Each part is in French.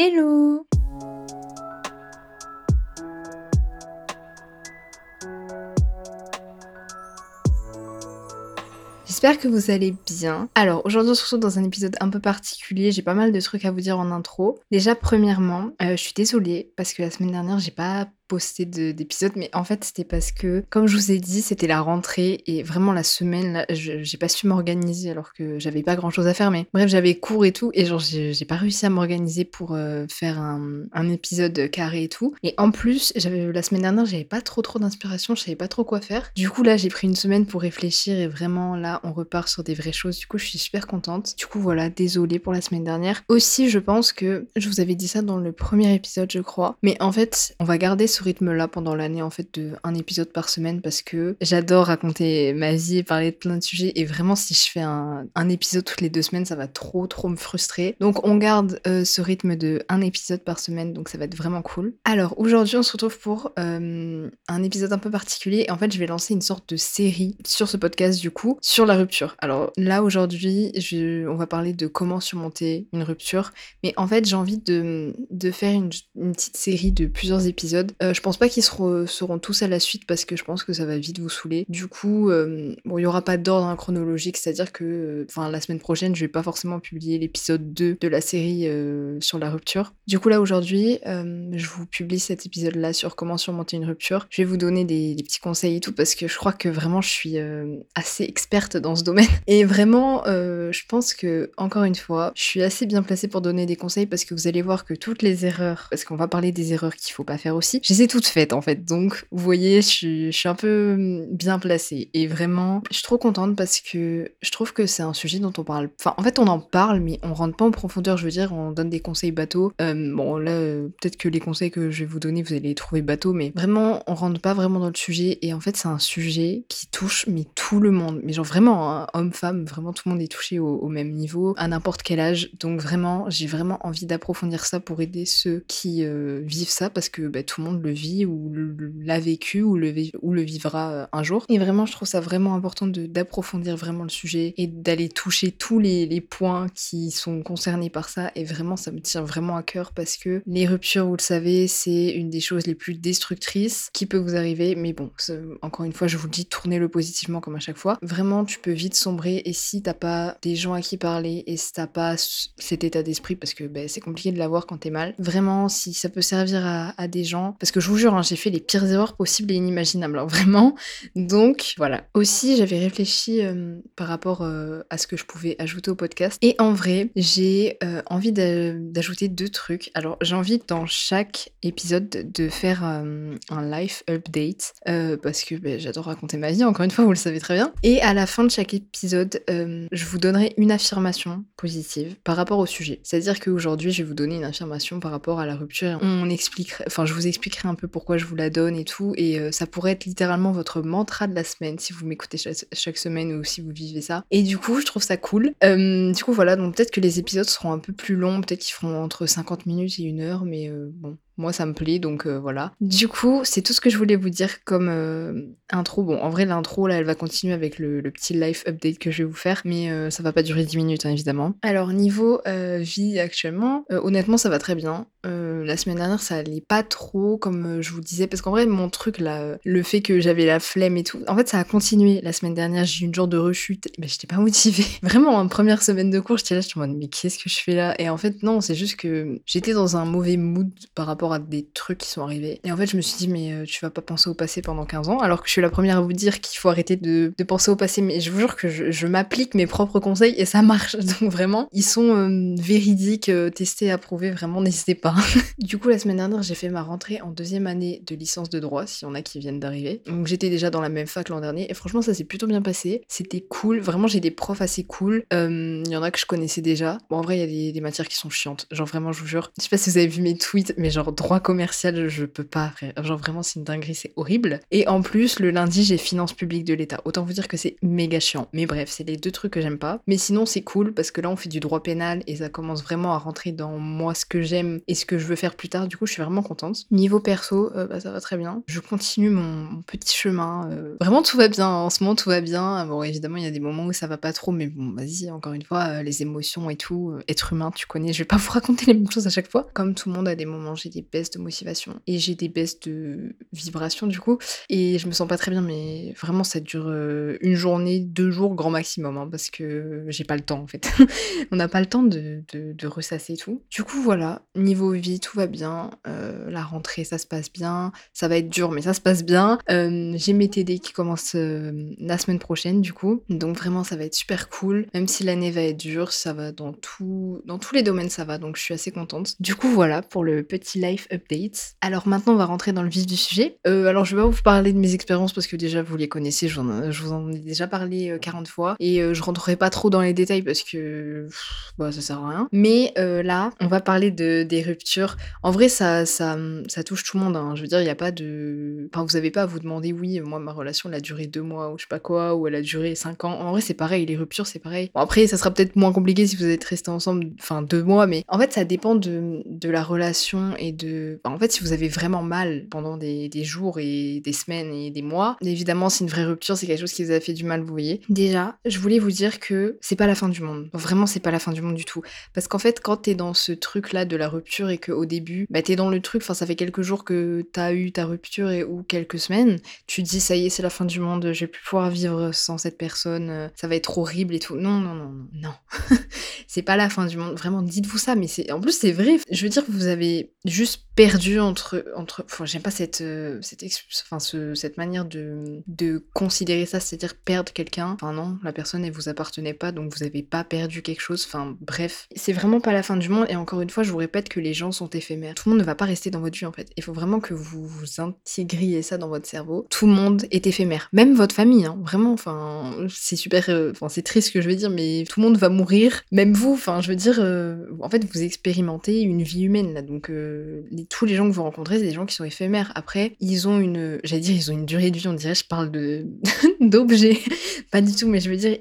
Hello J'espère que vous allez bien. Alors aujourd'hui on se retrouve dans un épisode un peu particulier, j'ai pas mal de trucs à vous dire en intro. Déjà premièrement, euh, je suis désolée parce que la semaine dernière j'ai pas posté d'épisode, mais en fait c'était parce que, comme je vous ai dit, c'était la rentrée et vraiment la semaine, là, j'ai pas su m'organiser alors que j'avais pas grand chose à faire, mais bref, j'avais cours et tout, et genre j'ai pas réussi à m'organiser pour euh, faire un, épisode carré et tout. Et en plus, j'avais la semaine dernière, j'avais pas trop trop d'inspiration, je savais pas trop quoi faire. Du coup là, j'ai pris une semaine pour réfléchir et vraiment là, on repart sur des vraies choses. Du coup, je suis super contente. Du coup, voilà, désolée pour la semaine dernière. Aussi, je pense que je vous avais dit ça dans le premier épisode, je crois, mais en fait, on va garder rythme-là pendant l'année, en fait, de un épisode par semaine parce que j'adore raconter ma vie et parler de plein de sujets. Et vraiment, si je fais un, épisode toutes les deux semaines, ça va trop, trop me frustrer. Donc, on garde euh, ce rythme de un épisode par semaine, donc ça va être vraiment cool. Alors, aujourd'hui, on se retrouve pour euh, un épisode un peu particulier. En fait, je vais lancer une sorte de série sur ce podcast, du coup, sur la rupture. Alors, là, aujourd'hui, on va parler de comment surmonter une rupture. Mais en fait, j'ai envie de, faire une, une, petite série de plusieurs épisodes. Euh, je pense pas qu'ils seront, tous à la suite parce que je pense que ça va vite vous saouler. Du coup, euh, bon, il y aura pas d'ordre chronologique, c'est-à-dire que euh, enfin la semaine prochaine, je vais pas forcément publier l'épisode 2 de la série euh, sur la rupture. Du coup là aujourd'hui, je vous publie cet épisode-là sur comment surmonter une rupture. Je vais vous donner des, petits conseils et tout parce que je crois que vraiment je suis assez experte dans ce domaine. Et vraiment, je pense que encore une fois, je suis assez bien placée pour donner des conseils parce que vous allez voir que toutes les erreurs, parce qu'on va parler des erreurs qu'il faut pas faire aussi, toutes faites en fait. Donc, vous voyez, je suis, un peu hum, bien placée. Et vraiment, je suis trop contente parce que je trouve que c'est un sujet dont on parle. Enfin, en fait, on en parle, mais on rentre pas en profondeur. Je veux dire, on donne des conseils bateaux. Hum, bon, là, peut-être que les conseils que je vais vous donner, vous allez les trouver bateaux, mais vraiment, on rentre pas vraiment dans le sujet. Et en fait, c'est un sujet qui touche, mais tout le monde. Mais genre vraiment, hein, homme, femme, vraiment tout le monde est touché au, même niveau, à n'importe quel âge. Donc vraiment, j'ai vraiment envie d'approfondir ça pour aider ceux qui euh, vivent ça parce que bah, tout le monde le vit ou l'a vécu ou le, ou le vivra euh, un jour. Et vraiment, je trouve ça vraiment important d'approfondir vraiment le sujet et d'aller toucher tous les, points qui sont concernés par ça. Et vraiment, ça me tient vraiment à cœur parce que les ruptures, vous le savez, c'est une des choses les plus destructrices qui peut vous arriver. Mais bon, encore une fois, je vous le dis, tournez-le positivement comme à chaque fois. Vraiment, tu peux vite sombrer et si t'as pas des gens à qui parler et si t'as pas cet état d'esprit, parce que ben, c'est compliqué de l'avoir quand t'es mal, vraiment, si ça peut servir à des gens, parce que je vous jure, Hein, j'ai fait les pires erreurs possibles et inimaginables, vraiment. Donc voilà. Aussi, j'avais réfléchi euh, par rapport euh, à ce que je pouvais ajouter au podcast. Et en vrai, j'ai euh, envie d'ajouter deux trucs. Alors, j'ai envie dans chaque épisode de faire un life update parce que ben, j'adore raconter ma vie, encore une fois, vous le savez très bien. Et à la fin de chaque épisode, je vous donnerai une affirmation positive par rapport au sujet. C'est-à-dire qu'aujourd'hui, je vais vous donner une affirmation par rapport à la rupture. On expliquerait, enfin, je vous expliquerai un peu pourquoi je vous la donne et tout. Et euh, ça pourrait être littéralement votre mantra de la semaine si vous m'écoutez chaque, semaine ou si vous vivez ça. Et du coup, je trouve ça cool. Euh, du coup, voilà, donc peut-être que les épisodes seront un peu plus longs, peut-être qu'ils feront entre 50 minutes et une heure, mais euh, bon, moi, ça me plaît, donc euh, voilà. Du coup, c'est tout ce que je voulais vous dire comme euh, intro. Bon, en vrai, l'intro, là, elle va continuer avec le, petit life update que je vais vous faire, mais euh, ça va pas durer 10 minutes, hein, évidemment. Alors, niveau vie actuellement, honnêtement, ça va très bien. la semaine dernière, ça allait pas trop, comme je vous disais, parce qu'en vrai, mon truc, là, le fait que j'avais la flemme et tout, en fait, ça a continué. La semaine dernière, j'ai eu une genre de rechute, mais j'étais pas motivée. Vraiment, en première semaine de cours, j'étais là, je me mais qu'est-ce que je fais là? Et en fait, non, c'est juste que j'étais dans un mauvais mood par rapport à des trucs qui sont arrivés. Et en fait, je me suis dit, mais euh, tu vas pas penser au passé pendant 15 ans, alors que je suis la première à vous dire qu'il faut arrêter de, penser au passé. Mais je vous jure que je, m'applique mes propres conseils et ça marche. Donc vraiment, ils sont euh, véridiques, euh, testés, approuvés. Vraiment, n'hésitez pas. du coup, la semaine dernière, j'ai fait ma rentrée en deuxième année de licence de droit, s'il y en a qui viennent d'arriver. Donc j'étais déjà dans la même fac l'an dernier et franchement, ça s'est plutôt bien passé. C'était cool. Vraiment, j'ai des profs assez cool. Il y en a que je connaissais déjà. Bon, en vrai, il y a des, des, matières qui sont chiantes. Genre vraiment, je vous jure. Je sais pas si vous avez vu mes tweets, mais genre droit commercial, je peux pas. Genre vraiment, c'est une dinguerie, c'est horrible. Et en plus, le lundi, j'ai finances publiques de l'État. Autant vous dire que c'est méga chiant. Mais bref, c'est les deux trucs que j'aime pas. Mais sinon, c'est cool parce que là, on fait du droit pénal et ça commence vraiment à rentrer dans moi ce que j'aime et ce que je veux faire plus tard. Du coup, je suis vraiment contente. Niveau perso, euh, bah, ça va très bien. Je continue mon, petit chemin. Euh, vraiment, tout va bien. En ce moment, tout va bien. Bon, évidemment, il y a des moments où ça va pas trop, mais bon, vas-y, encore une fois, les émotions et tout. être humain, tu connais. Je vais pas vous raconter les mêmes choses à chaque fois. Comme tout le monde a des moments, j'ai des baisses de motivation et j'ai des baisses de vibration, du coup. Et je me sens pas très bien, mais vraiment, ça dure une journée, deux jours, grand maximum, hein, parce que j'ai pas le temps, en fait. On n'a pas le temps de, ressasser tout. Du coup, voilà, niveau vie, tout va bien. Euh, la rentrée, ça se passe bien. Ça va être dur, mais ça se passe bien. Euh, j'ai mes TD qui commencent euh, la semaine prochaine, du coup. Donc vraiment, ça va être super cool. Même si l'année va être dure, ça va dans, dans tous les domaines, ça va. Donc je suis assez contente. Du coup, voilà pour le petit life update. Alors maintenant, on va rentrer dans le vif du sujet. alors je vais pas vous parler de mes expériences parce que déjà, vous les connaissez. Je vous en, ai déjà parlé 40 fois. Et je rentrerai pas trop dans les détails parce que bah, ça sert à rien. Mais là, on va parler de, des ruptures. En vrai, ça, ça, ça touche tout le monde. Hein. Je veux dire, il n'y a pas de. Enfin, vous n'avez pas à vous demander, oui, moi, ma relation, elle a duré deux mois ou je sais pas quoi, ou elle a duré cinq ans. En vrai, c'est pareil, les ruptures, c'est pareil. Bon, après, ça sera peut-être moins compliqué si vous êtes restés ensemble, enfin, deux mois, mais en fait, ça dépend de, de la relation et en fait, si vous avez vraiment mal pendant des, jours et des semaines et des mois, évidemment, c'est une vraie rupture, c'est quelque chose qui vous a fait du mal, vous voyez. Déjà, je voulais vous dire que c'est pas la fin du monde. Vraiment, c'est pas la fin du monde du tout. Parce qu'en fait, quand t'es dans ce truc-là de la rupture et qu'au début, bah t'es dans le truc, enfin ça fait quelques jours que t'as eu ta rupture et ou quelques semaines, tu te dis ça y est, c'est la fin du monde, je vais plus pouvoir vivre sans cette personne, ça va être horrible et tout. Non, non, non, non, non. c'est pas la fin du monde. Vraiment, dites-vous ça, mais c'est en plus c'est vrai. Je veux dire, vous avez juste perdu entre entre. Enfin, j'aime pas cette euh, cette enfin ce, cette manière de de considérer ça, c'est-à-dire perdre quelqu'un. Enfin non, la personne elle vous appartenait pas, donc vous avez pas perdu quelque chose. Enfin bref, c'est vraiment pas la fin du monde. Et encore une fois, je vous répète que les gens sont éphémères. Tout le monde ne va pas rester dans votre vie en fait. Il faut vraiment que vous vous intégriez ça dans votre cerveau. Tout le monde est éphémère, même votre famille. Hein. Vraiment, enfin c'est super. Euh, enfin c'est triste ce que je veux dire, mais tout le monde va mourir, même vous. Enfin je veux dire, euh, en fait vous expérimentez une vie humaine là, donc euh, tous les gens que vous rencontrez, c'est des gens qui sont éphémères. Après, ils ont une, j'allais dire, ils ont une durée de vie. On dirait, je parle de d'objets, pas du tout, mais je veux dire,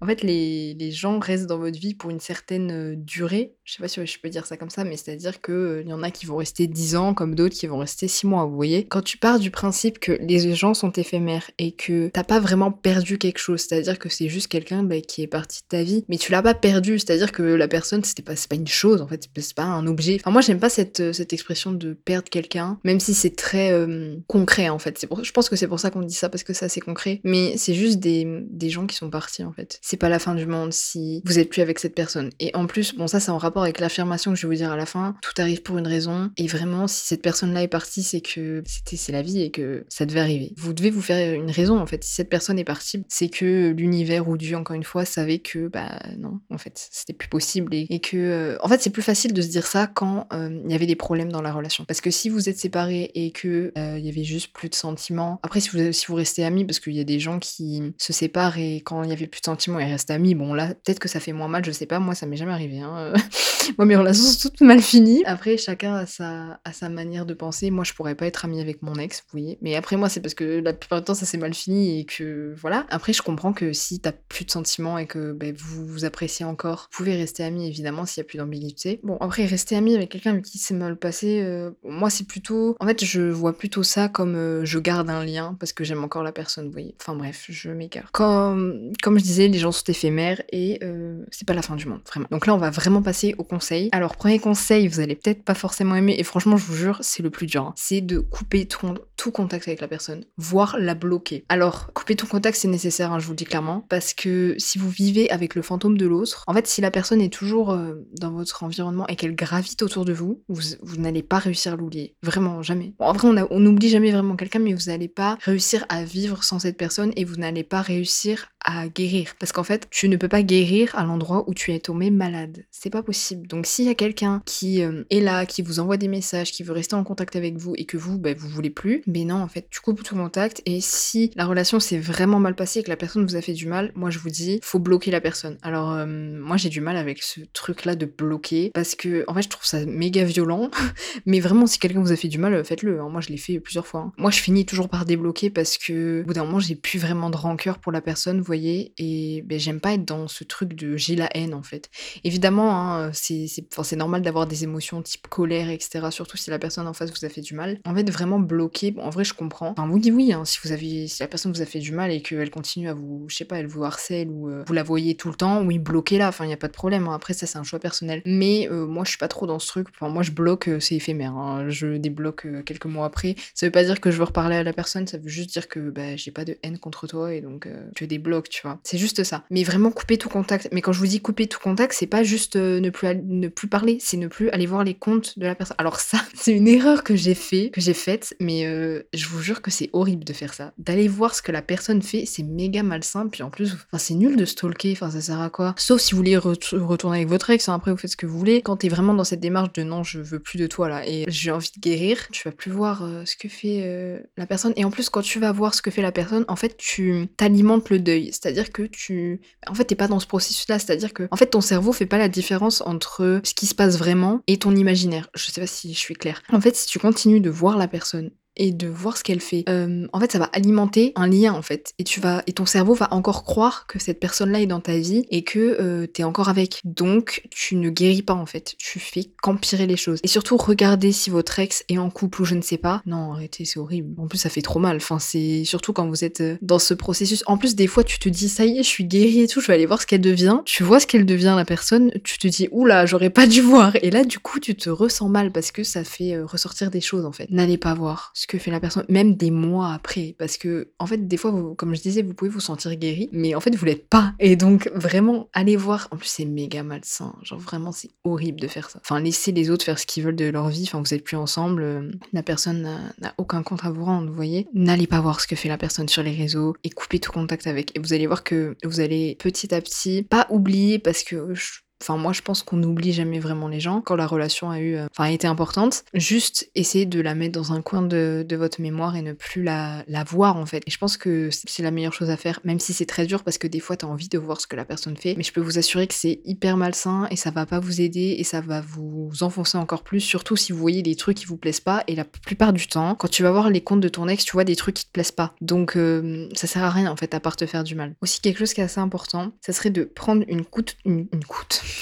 en fait les, les gens restent dans votre vie pour une certaine durée je sais pas si je peux dire ça comme ça, mais c'est-à-dire qu'il euh, y en a qui vont rester 10 ans, comme d'autres qui vont rester 6 mois, vous voyez. Quand tu pars du principe que les gens sont éphémères et que t'as pas vraiment perdu quelque chose, c'est-à-dire que c'est juste quelqu'un bah, qui est parti de ta vie, mais tu l'as pas perdu, c'est-à-dire que la personne, c'était pas, c'est pas une chose, en fait, c'est pas un objet. Enfin, moi, j'aime pas cette, euh, cette expression de perdre quelqu'un, même si c'est très euh, concret, en fait. Pour, je pense que c'est pour ça qu'on dit ça, parce que c'est assez concret, mais c'est juste des, des gens qui sont partis, en fait. C'est pas la fin du monde si vous êtes plus avec cette personne. Et en plus, bon, ça, c'est en rapport avec l'affirmation que je vais vous dire à la fin. Tout arrive pour une raison. Et vraiment, si cette personne-là est partie, c'est que c'est la vie et que ça devait arriver. Vous devez vous faire une raison en fait. Si cette personne est partie, c'est que l'univers ou Dieu, encore une fois, savait que bah non, en fait, c'était plus possible et, que euh, en fait, c'est plus facile de se dire ça quand euh, il y avait des problèmes dans la relation. Parce que si vous êtes séparés et que euh, il y avait juste plus de sentiments. Après, si vous si vous restez amis, parce qu'il y a des gens qui se séparent et quand il y avait plus de sentiments, ils restent amis. Bon là, peut-être que ça fait moins mal, je sais pas. Moi, ça m'est jamais arrivé. Hein. mes relations sont toutes mal finies. Après, chacun a sa, a sa manière de penser. Moi, je pourrais pas être amie avec mon ex, vous voyez. Mais après, moi, c'est parce que la plupart du temps, ça s'est mal fini et que voilà. Après, je comprends que si t'as plus de sentiments et que ben, vous vous appréciez encore, vous pouvez rester amis, évidemment, s'il y a plus d'ambiguïté. Bon, après, rester ami avec quelqu'un avec qui c'est mal passé, euh, moi, c'est plutôt. En fait, je vois plutôt ça comme euh, je garde un lien parce que j'aime encore la personne, vous voyez. Enfin, bref, je m'écarte. Comme, comme je disais, les gens sont éphémères et euh, c'est pas la fin du monde, vraiment. Donc là, on va vraiment passer au conseil. Alors, premier conseil, vous allez peut-être pas forcément aimer, et franchement, je vous jure, c'est le plus dur. Hein. C'est de couper tout, tout, contact avec la personne, voire la bloquer. Alors, couper tout contact, c'est nécessaire, hein, je vous le dis clairement, parce que si vous vivez avec le fantôme de l'autre, en fait, si la personne est toujours dans votre environnement et qu'elle gravite autour de vous, vous, vous n'allez pas réussir à l'oublier. Vraiment, jamais. en vrai, on n'oublie jamais vraiment quelqu'un, mais vous n'allez pas réussir à vivre sans cette personne et vous n'allez pas réussir à guérir. Parce qu'en fait, tu ne peux pas guérir à l'endroit où tu es tombé malade. C'est pas possible. Donc s'il y a quelqu'un qui euh, est là, qui vous envoie des messages, qui veut rester en contact avec vous et que vous, bah, vous voulez plus, mais non, en fait, tu coupes tout contact. Et si la relation s'est vraiment mal passée et que la personne vous a fait du mal, moi je vous dis, faut bloquer la personne. Alors euh, moi j'ai du mal avec ce truc-là de bloquer parce que en fait je trouve ça méga violent. mais vraiment, si quelqu'un vous a fait du mal, faites-le. Hein. Moi je l'ai fait plusieurs fois. Hein. Moi je finis toujours par débloquer parce que au bout d'un moment j'ai plus vraiment de rancœur pour la personne. Et beh, j'aime pas être dans ce truc de j'ai la haine, en fait. Évidemment, hein, c'est normal d'avoir des émotions type colère et cetera, surtout si la personne en face vous a fait du mal. En fait, vraiment bloquer, bon, en vrai, je comprends. Enfin, oui, oui, hein, si vous avez si la personne vous a fait du mal et qu'elle continue à vous je sais pas, elle vous harcèle ou heu, vous la voyez tout le temps, oui, bloquez-la, enfin, il y a pas de problème, hein. Après ça, c'est un choix personnel. Mais heu, moi, je suis pas trop dans ce truc. Enfin, moi, je bloque, heu, c'est éphémère, hein. Je débloque, quelques mois après. Ça veut pas dire que je veux reparler à la personne, ça veut juste dire que, bah, j'ai pas de haine contre toi et donc heu, je tu vois? C'est juste ça. Mais vraiment couper tout contact. Mais quand je vous dis couper tout contact, c'est pas juste, heu, ne plus ne plus parler, c'est ne plus aller voir les comptes de la personne. Alors ça, c'est une erreur que j'ai fait que j'ai faite, mais heu, je vous jure que c'est horrible de faire ça. D'aller voir ce que la personne fait, c'est méga malsain, puis en plus, c'est nul de stalker, enfin, ça sert à quoi? Sauf si vous voulez ret retourner avec votre ex, hein, après vous faites ce que vous voulez. Quand tu es vraiment dans cette démarche de non, je veux plus de toi là et j'ai envie de guérir, tu vas plus voir, heu, ce que fait, la personne et en plus, quand tu vas voir ce que fait la personne, en fait, tu t'alimentes le deuil. C'est-à-dire que tu en fait, tu es pas dans ce processus-là, c'est-à-dire que en fait, ton cerveau fait pas la différence entre ce qui se passe vraiment et ton imaginaire. Je sais pas si je suis claire. En fait, si tu continues de voir la personne et de voir ce qu'elle fait. Euh, en fait, ça va alimenter un lien en fait, et tu vas et ton cerveau va encore croire que cette personne-là est dans ta vie et que euh, t'es encore avec. Donc, tu ne guéris pas en fait, tu fais qu'empirer les choses. Et surtout, regardez si votre ex est en couple ou je ne sais pas. Non, arrêtez, c'est horrible. En plus, ça fait trop mal. Enfin, c'est surtout quand vous êtes euh, dans ce processus. En plus, des fois, tu te dis ça y est, je suis guérie et tout, je vais aller voir ce qu'elle devient. Tu vois ce qu'elle devient la personne, tu te dis oula, j'aurais pas dû voir. Et là, du coup, tu te ressens mal parce que ça fait euh, ressortir des choses en fait. N'allez pas voir ce que fait la personne, même des mois après, parce que en fait, des fois, comme je disais, vous pouvez vous sentir guéri, mais en fait, vous l'êtes pas. Et donc, vraiment, allez voir. En plus, c'est méga malsain. Genre, vraiment, c'est horrible de faire ça. Enfin, laissez les autres faire ce qu'ils veulent de leur vie. Enfin, vous êtes plus ensemble. euh, La personne n'a- aucun compte à vous rendre, vous voyez. N'allez pas voir ce que fait la personne sur les réseaux et coupez tout contact avec. Et vous allez voir que vous allez petit à petit, pas oublier parce que Enfin, moi, je pense qu'on n'oublie jamais vraiment les gens quand la relation a eu, euh, enfin, été importante. Juste essayer de la mettre dans un coin de, votre mémoire et ne plus la, voir, en fait. Et je pense que c'est la meilleure chose à faire, même si c'est très dur parce que des fois, t'as envie de voir ce que la personne fait. Mais je peux vous assurer que c'est hyper malsain et ça va pas vous aider et ça va vous enfoncer encore plus, surtout si vous voyez des trucs qui vous plaisent pas. Et la plupart du temps, quand tu vas voir les comptes de ton ex, tu vois des trucs qui te plaisent pas. Donc, euh, ça sert à rien, en fait, à part te faire du mal. Aussi, quelque chose qui est assez important, ça serait de prendre une coûte, une, une.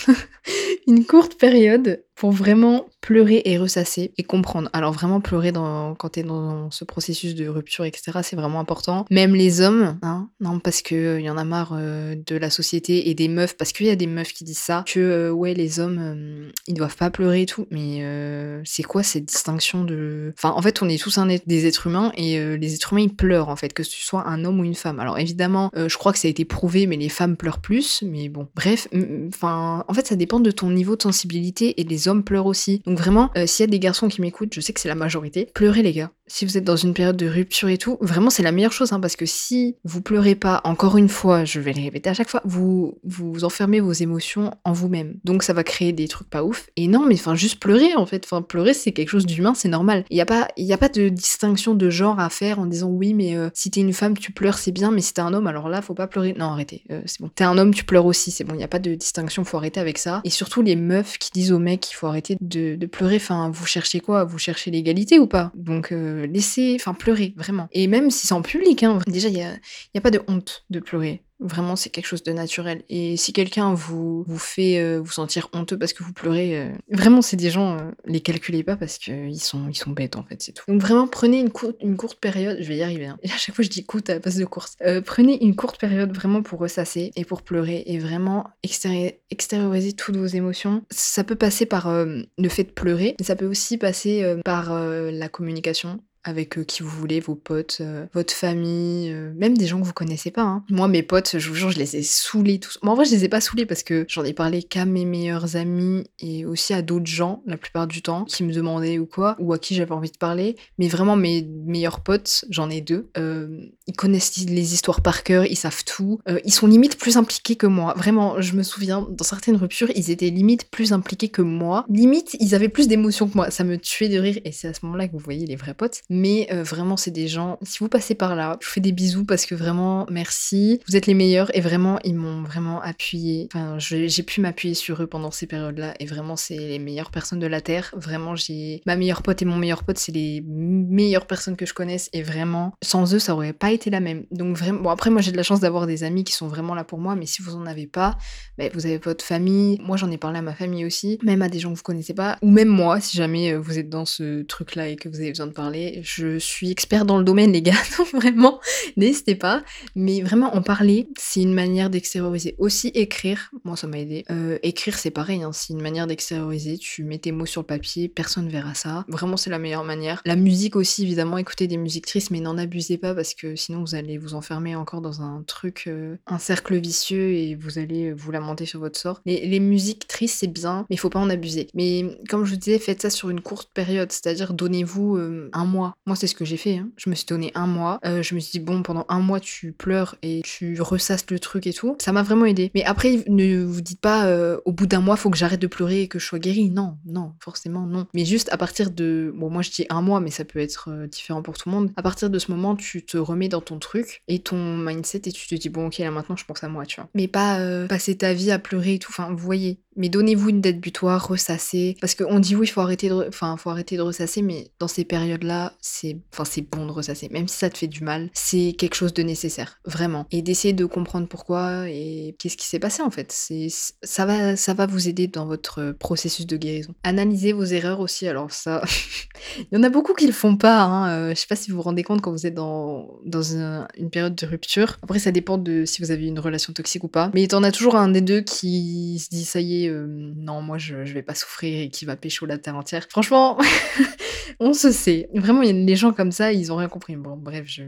une courte période pour vraiment pleurer et ressasser et comprendre. Alors vraiment pleurer dans, quand t'es dans ce processus de rupture, etc., c'est vraiment important. Même les hommes, hein, non, parce que il y en a marre euh, de la société et des meufs, parce qu'il y a des meufs qui disent ça, que euh, ouais, les hommes, euh, ils doivent pas pleurer et tout. Mais euh, c'est quoi cette distinction de... Enfin, en fait, on est tous un être- des êtres humains et euh, les êtres humains, ils pleurent, en fait, que tu sois un homme ou une femme. Alors évidemment, euh, je crois que ça a été prouvé, mais les femmes pleurent plus. Mais bon, bref, enfin, en fait, ça dépend de ton niveau de sensibilité et les hommes pleurent aussi. Donc vraiment, euh, s'il y a des garçons qui m'écoutent, je sais que c'est la majorité, pleurez les gars. Si vous êtes dans une période de rupture et tout, vraiment c'est la meilleure chose, hein, parce que si vous pleurez pas, encore une fois, je vais le répéter à chaque fois, vous vous enfermez vos émotions en vous-même. Donc ça va créer des trucs pas ouf. Et non, mais enfin juste pleurer en fait. Enfin pleurer c'est quelque chose d'humain, c'est normal. Il y a pas, il y a pas de distinction de genre à faire en disant oui, mais euh, si t'es une femme tu pleures c'est bien, mais si t'es un homme alors là faut pas pleurer. Non arrêtez, euh, c'est bon. T'es un homme tu pleures aussi, c'est bon. Il y a pas de distinction, faut arrêter avec ça. Et surtout les meufs qui disent aux mecs qu'il faut arrêter de, pleurer. Enfin vous cherchez quoi? Vous cherchez l'égalité ou pas? Donc euh, laissez, enfin pleurer vraiment. Et même si c'est en public, hein, déjà il y a, a pas de honte de pleurer. Vraiment, c'est quelque chose de naturel. Et si quelqu'un vous, fait euh, vous sentir honteux parce que vous pleurez, euh, vraiment, c'est des gens, euh, les calculez pas parce qu'ils sont, ils sont bêtes en fait, c'est tout. Donc vraiment, prenez une, cour- une courte période, je vais y arriver. hein. Et à chaque fois, je dis courte à la place de course. Euh, prenez une courte période vraiment pour ressasser et pour pleurer et vraiment extéri- extérioriser toutes vos émotions. Ça peut passer par le fait de pleurer, mais ça peut aussi passer par la communication avec euh, qui vous voulez, vos potes, euh, votre famille, euh, même des gens que vous connaissez pas. hein. Moi, mes potes, je vous jure, je les ai saoulés tous. Mais en vrai, je les ai pas saoulés parce que j'en ai parlé qu'à mes meilleurs amis et aussi à d'autres gens, la plupart du temps, qui me demandaient ou quoi, ou à qui j'avais envie de parler. Mais vraiment, mes meilleurs potes, j'en ai deux, ils connaissent les histoires par cœur, ils savent tout. Ils sont limite plus impliqués que moi. Vraiment, je me souviens, dans certaines ruptures, ils étaient limite plus impliqués que moi. Limite, ils avaient plus d'émotions que moi. Ça me tuait de rire et c'est à ce moment-là que vous voyez les vrais potes. Mais euh, vraiment, c'est des gens, si vous passez par là, je vous fais des bisous parce que vraiment, merci. Vous êtes les meilleurs et vraiment, ils m'ont vraiment appuyé. Enfin, j'ai pu m'appuyer sur eux pendant ces périodes-là et vraiment, c'est les meilleures personnes de la Terre. Vraiment, j'ai ma meilleure pote et mon meilleur pote, c'est les meilleures personnes que je connaisse et vraiment, sans eux, ça aurait pas été la même. Donc vraiment, bon après, moi j'ai de la chance d'avoir des amis qui sont vraiment là pour moi, mais si vous en avez pas, bah, vous avez votre famille. Moi, j'en ai parlé à ma famille aussi, même à des gens que vous connaissez pas, ou même moi, si jamais euh, vous êtes dans ce truc-là et que vous avez besoin de parler. Je suis expert dans le domaine, les gars, donc vraiment, n'hésitez pas. Mais vraiment, en parler, c'est une manière d'extérioriser. Aussi écrire, moi ça m'a aidé. Euh, écrire, c'est pareil, hein, c'est une manière d'extérioriser. Tu mets tes mots sur le papier, personne verra ça. Vraiment, c'est la meilleure manière. La musique aussi, évidemment, écoutez des musiques tristes, mais n'en abusez pas parce que sinon vous allez vous enfermer encore dans un truc, euh, un cercle vicieux et vous allez vous lamenter sur votre sort. Les, musiques tristes, c'est bien, mais il faut pas en abuser. Mais comme je vous disais, faites ça sur une courte période, c'est-à-dire donnez-vous euh, un mois. Moi, c'est ce que j'ai fait. Hein. Je me suis donné un mois. Euh, je me suis dit, bon, pendant un mois, tu pleures et tu ressasses le truc et tout. Ça m'a vraiment aidé. Mais après, ne vous dites pas, euh, au bout d'un mois, faut que j'arrête de pleurer et que je sois guérie. Non, non, forcément, non. Mais juste à partir de. Bon, moi, je dis un mois, mais ça peut être différent pour tout le monde. À partir de ce moment, tu te remets dans ton truc et ton mindset et tu te dis, bon, ok, là maintenant, je pense à moi, tu vois. Mais pas passer ta vie à pleurer et tout. Enfin, vous voyez, mais donnez-vous une date butoir, ressassez. Parce qu'on dit oui, il faut arrêter de, enfin, faut arrêter de ressasser, mais dans ces périodes-là, c'est, enfin, c'est bon de ressasser. Même si ça te fait du mal, c'est quelque chose de nécessaire, vraiment. Et d'essayer de comprendre pourquoi et qu'est-ce qui s'est passé en fait. C'est, ça va, ça va vous aider dans votre processus de guérison. Analysez vos erreurs aussi. Alors ça, il y en a beaucoup qui le font pas. Hein. Euh, je sais pas si vous vous rendez compte quand vous êtes dans, dans une période de rupture. Après, ça dépend de si vous avez une relation toxique ou pas. Mais il y en a toujours un des deux qui se dit ça y est non, moi je, je vais pas souffrir et qui va pécho la terre entière. Franchement, on se sait. Vraiment, il y a des gens comme ça, ils ont rien compris. Bon, bref, je,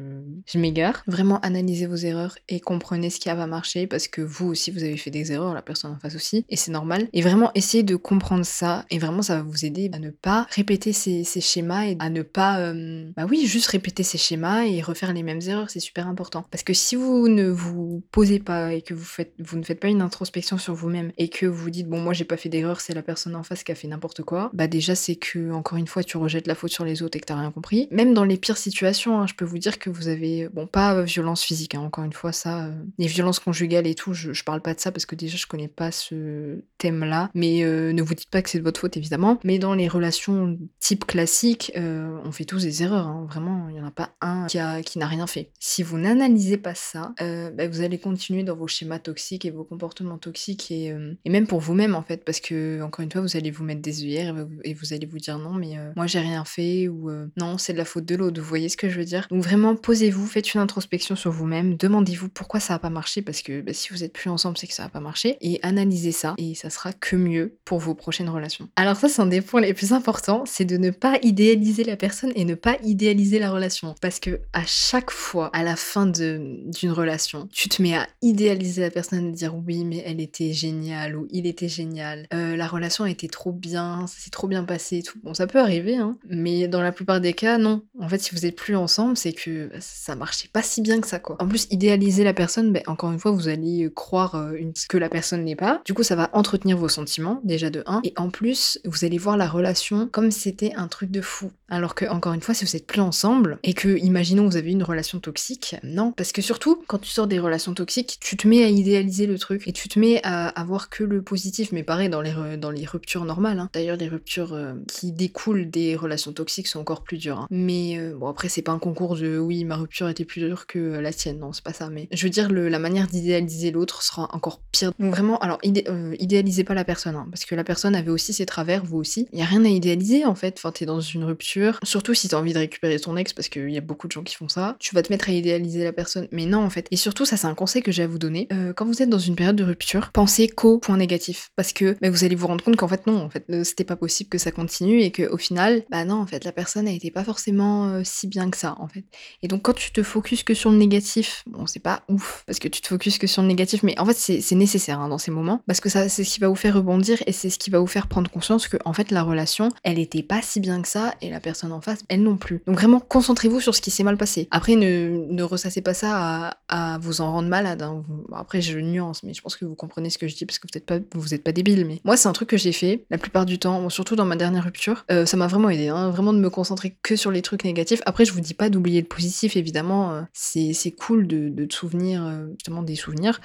m'égare. Vraiment, analysez vos erreurs et comprenez ce qui a pas marché parce que vous aussi, vous avez fait des erreurs, la personne en face aussi, et c'est normal. Et vraiment, essayez de comprendre ça et vraiment, ça va vous aider à ne pas répéter ces, ces schémas et à ne pas, euh, bah oui, juste répéter ces schémas et refaire les mêmes erreurs, c'est super important. Parce que si vous ne vous posez pas et que vous, faites, vous ne faites pas une introspection sur vous-même et que vous dites, bon, moi j'ai pas fait d'erreur, c'est la personne en face qui a fait n'importe quoi, bah déjà, c'est que, encore une fois, tu rejettes la faute sur les autres et que t'as rien compris. Même dans les pires situations, hein, je peux vous dire que vous avez, bon, pas violence physique, hein, encore une fois, ça, euh, les violences conjugales et tout, je, parle pas de ça parce que déjà je connais pas ce thème-là, mais euh, ne vous dites pas que c'est de votre faute évidemment. Mais dans les relations type classique, euh, on fait tous des erreurs, hein, vraiment, il y en a pas un qui, a, qui n'a rien fait. Si vous n'analysez pas ça, bah, vous allez continuer dans vos schémas toxiques et vos comportements toxiques et, et même pour vous-même en fait, parce que encore une fois, vous allez vous mettre des œillères et vous allez vous dire non, mais moi j'ai rien fait ou non, c'est de la faute de l'autre. Vous voyez ce que je veux dire? Donc vraiment, posez-vous, faites une introspection sur vous-même, demandez-vous pourquoi ça a pas marché parce que bah, si vous êtes plus ensemble, c'est que ça a pas marché et analysez ça et ça sera que mieux pour vos prochaines relations. Alors ça, c'est un des points les plus importants, c'est de ne pas idéaliser la personne et ne pas idéaliser la relation parce que à chaque fois, à la fin d'une relation, tu te mets à idéaliser la personne et dire oui, mais elle était géniale ou il était génial, euh, la relation été trop bien, ça s'est trop bien passé et tout. Bon, ça peut arriver, hein, mais dans la plupart des cas, non. En fait, si vous êtes plus ensemble, c'est que ça marchait pas si bien que ça, quoi. En plus, idéaliser la personne, ben, encore une fois, vous allez croire euh, que la personne n'est pas. Du coup, ça va entretenir vos sentiments, déjà de 1. Et en plus, vous allez voir la relation comme c'était un truc de fou. Alors que, encore une fois, si vous êtes plus ensemble et que, imaginons, vous avez une relation toxique, non. Parce que surtout, quand tu sors des relations toxiques, tu te mets à idéaliser le truc et tu te mets à, avoir voir que le positif, mais pareil dans les, dans les ruptures normales. Hein. D'ailleurs, les ruptures euh, qui découlent des relations toxiques sont encore plus dures. Hein. Mais euh, bon, après, c'est pas un concours de oui, ma rupture était plus dure que la tienne, non, c'est pas ça. Mais je veux dire, le, la manière d'idéaliser l'autre sera encore pire. Donc vraiment, alors, euh, idéalisez pas la personne, hein, parce que la personne avait aussi ses travers, vous aussi. Il y a rien à idéaliser en fait. Enfin, t'es dans une rupture, surtout si t'as envie de récupérer ton ex, parce qu'il y a beaucoup de gens qui font ça. Tu vas te mettre à idéaliser la personne, mais non en fait. Et surtout, ça, c'est un conseil que j'ai à vous donner. quand vous êtes dans une période de rupture, pensez qu'au point négatif, parce que bah, vous allez vous rendre compte qu'en fait non, en fait, euh, c'était pas possible que ça continue et qu'au final, bah non, en fait, la personne a été pas forcément euh, si bien que ça, en fait. Et donc quand tu te focuses que sur le négatif, bon, c'est pas ouf, parce que tu te focuses que sur le négatif, mais en fait, c'est nécessaire hein, dans ces moments, parce que ça, c'est ce qui va vous faire rebondir et c'est ce qui va vous faire prendre conscience que, en fait, la relation, elle était pas si bien que ça et la personne en face, elle non plus. Donc vraiment, concentrez-vous sur ce qui s'est mal passé. Après, ne, ressassez pas ça à, vous en rendre malade. Hein. Après, je nuance, mais je pense que vous comprenez ce que je dis parce que n'êtes pas, vous êtes pas débile, mais moi, c'est un truc que j'ai fait la plupart du temps, surtout dans ma dernière rupture. Euh, ça m'a vraiment aidé. hein, vraiment de me concentrer que sur les trucs négatifs. Après, je vous dis pas d'oublier le positif, évidemment, euh, c'est cool de de te souvenir, heu, justement des souvenirs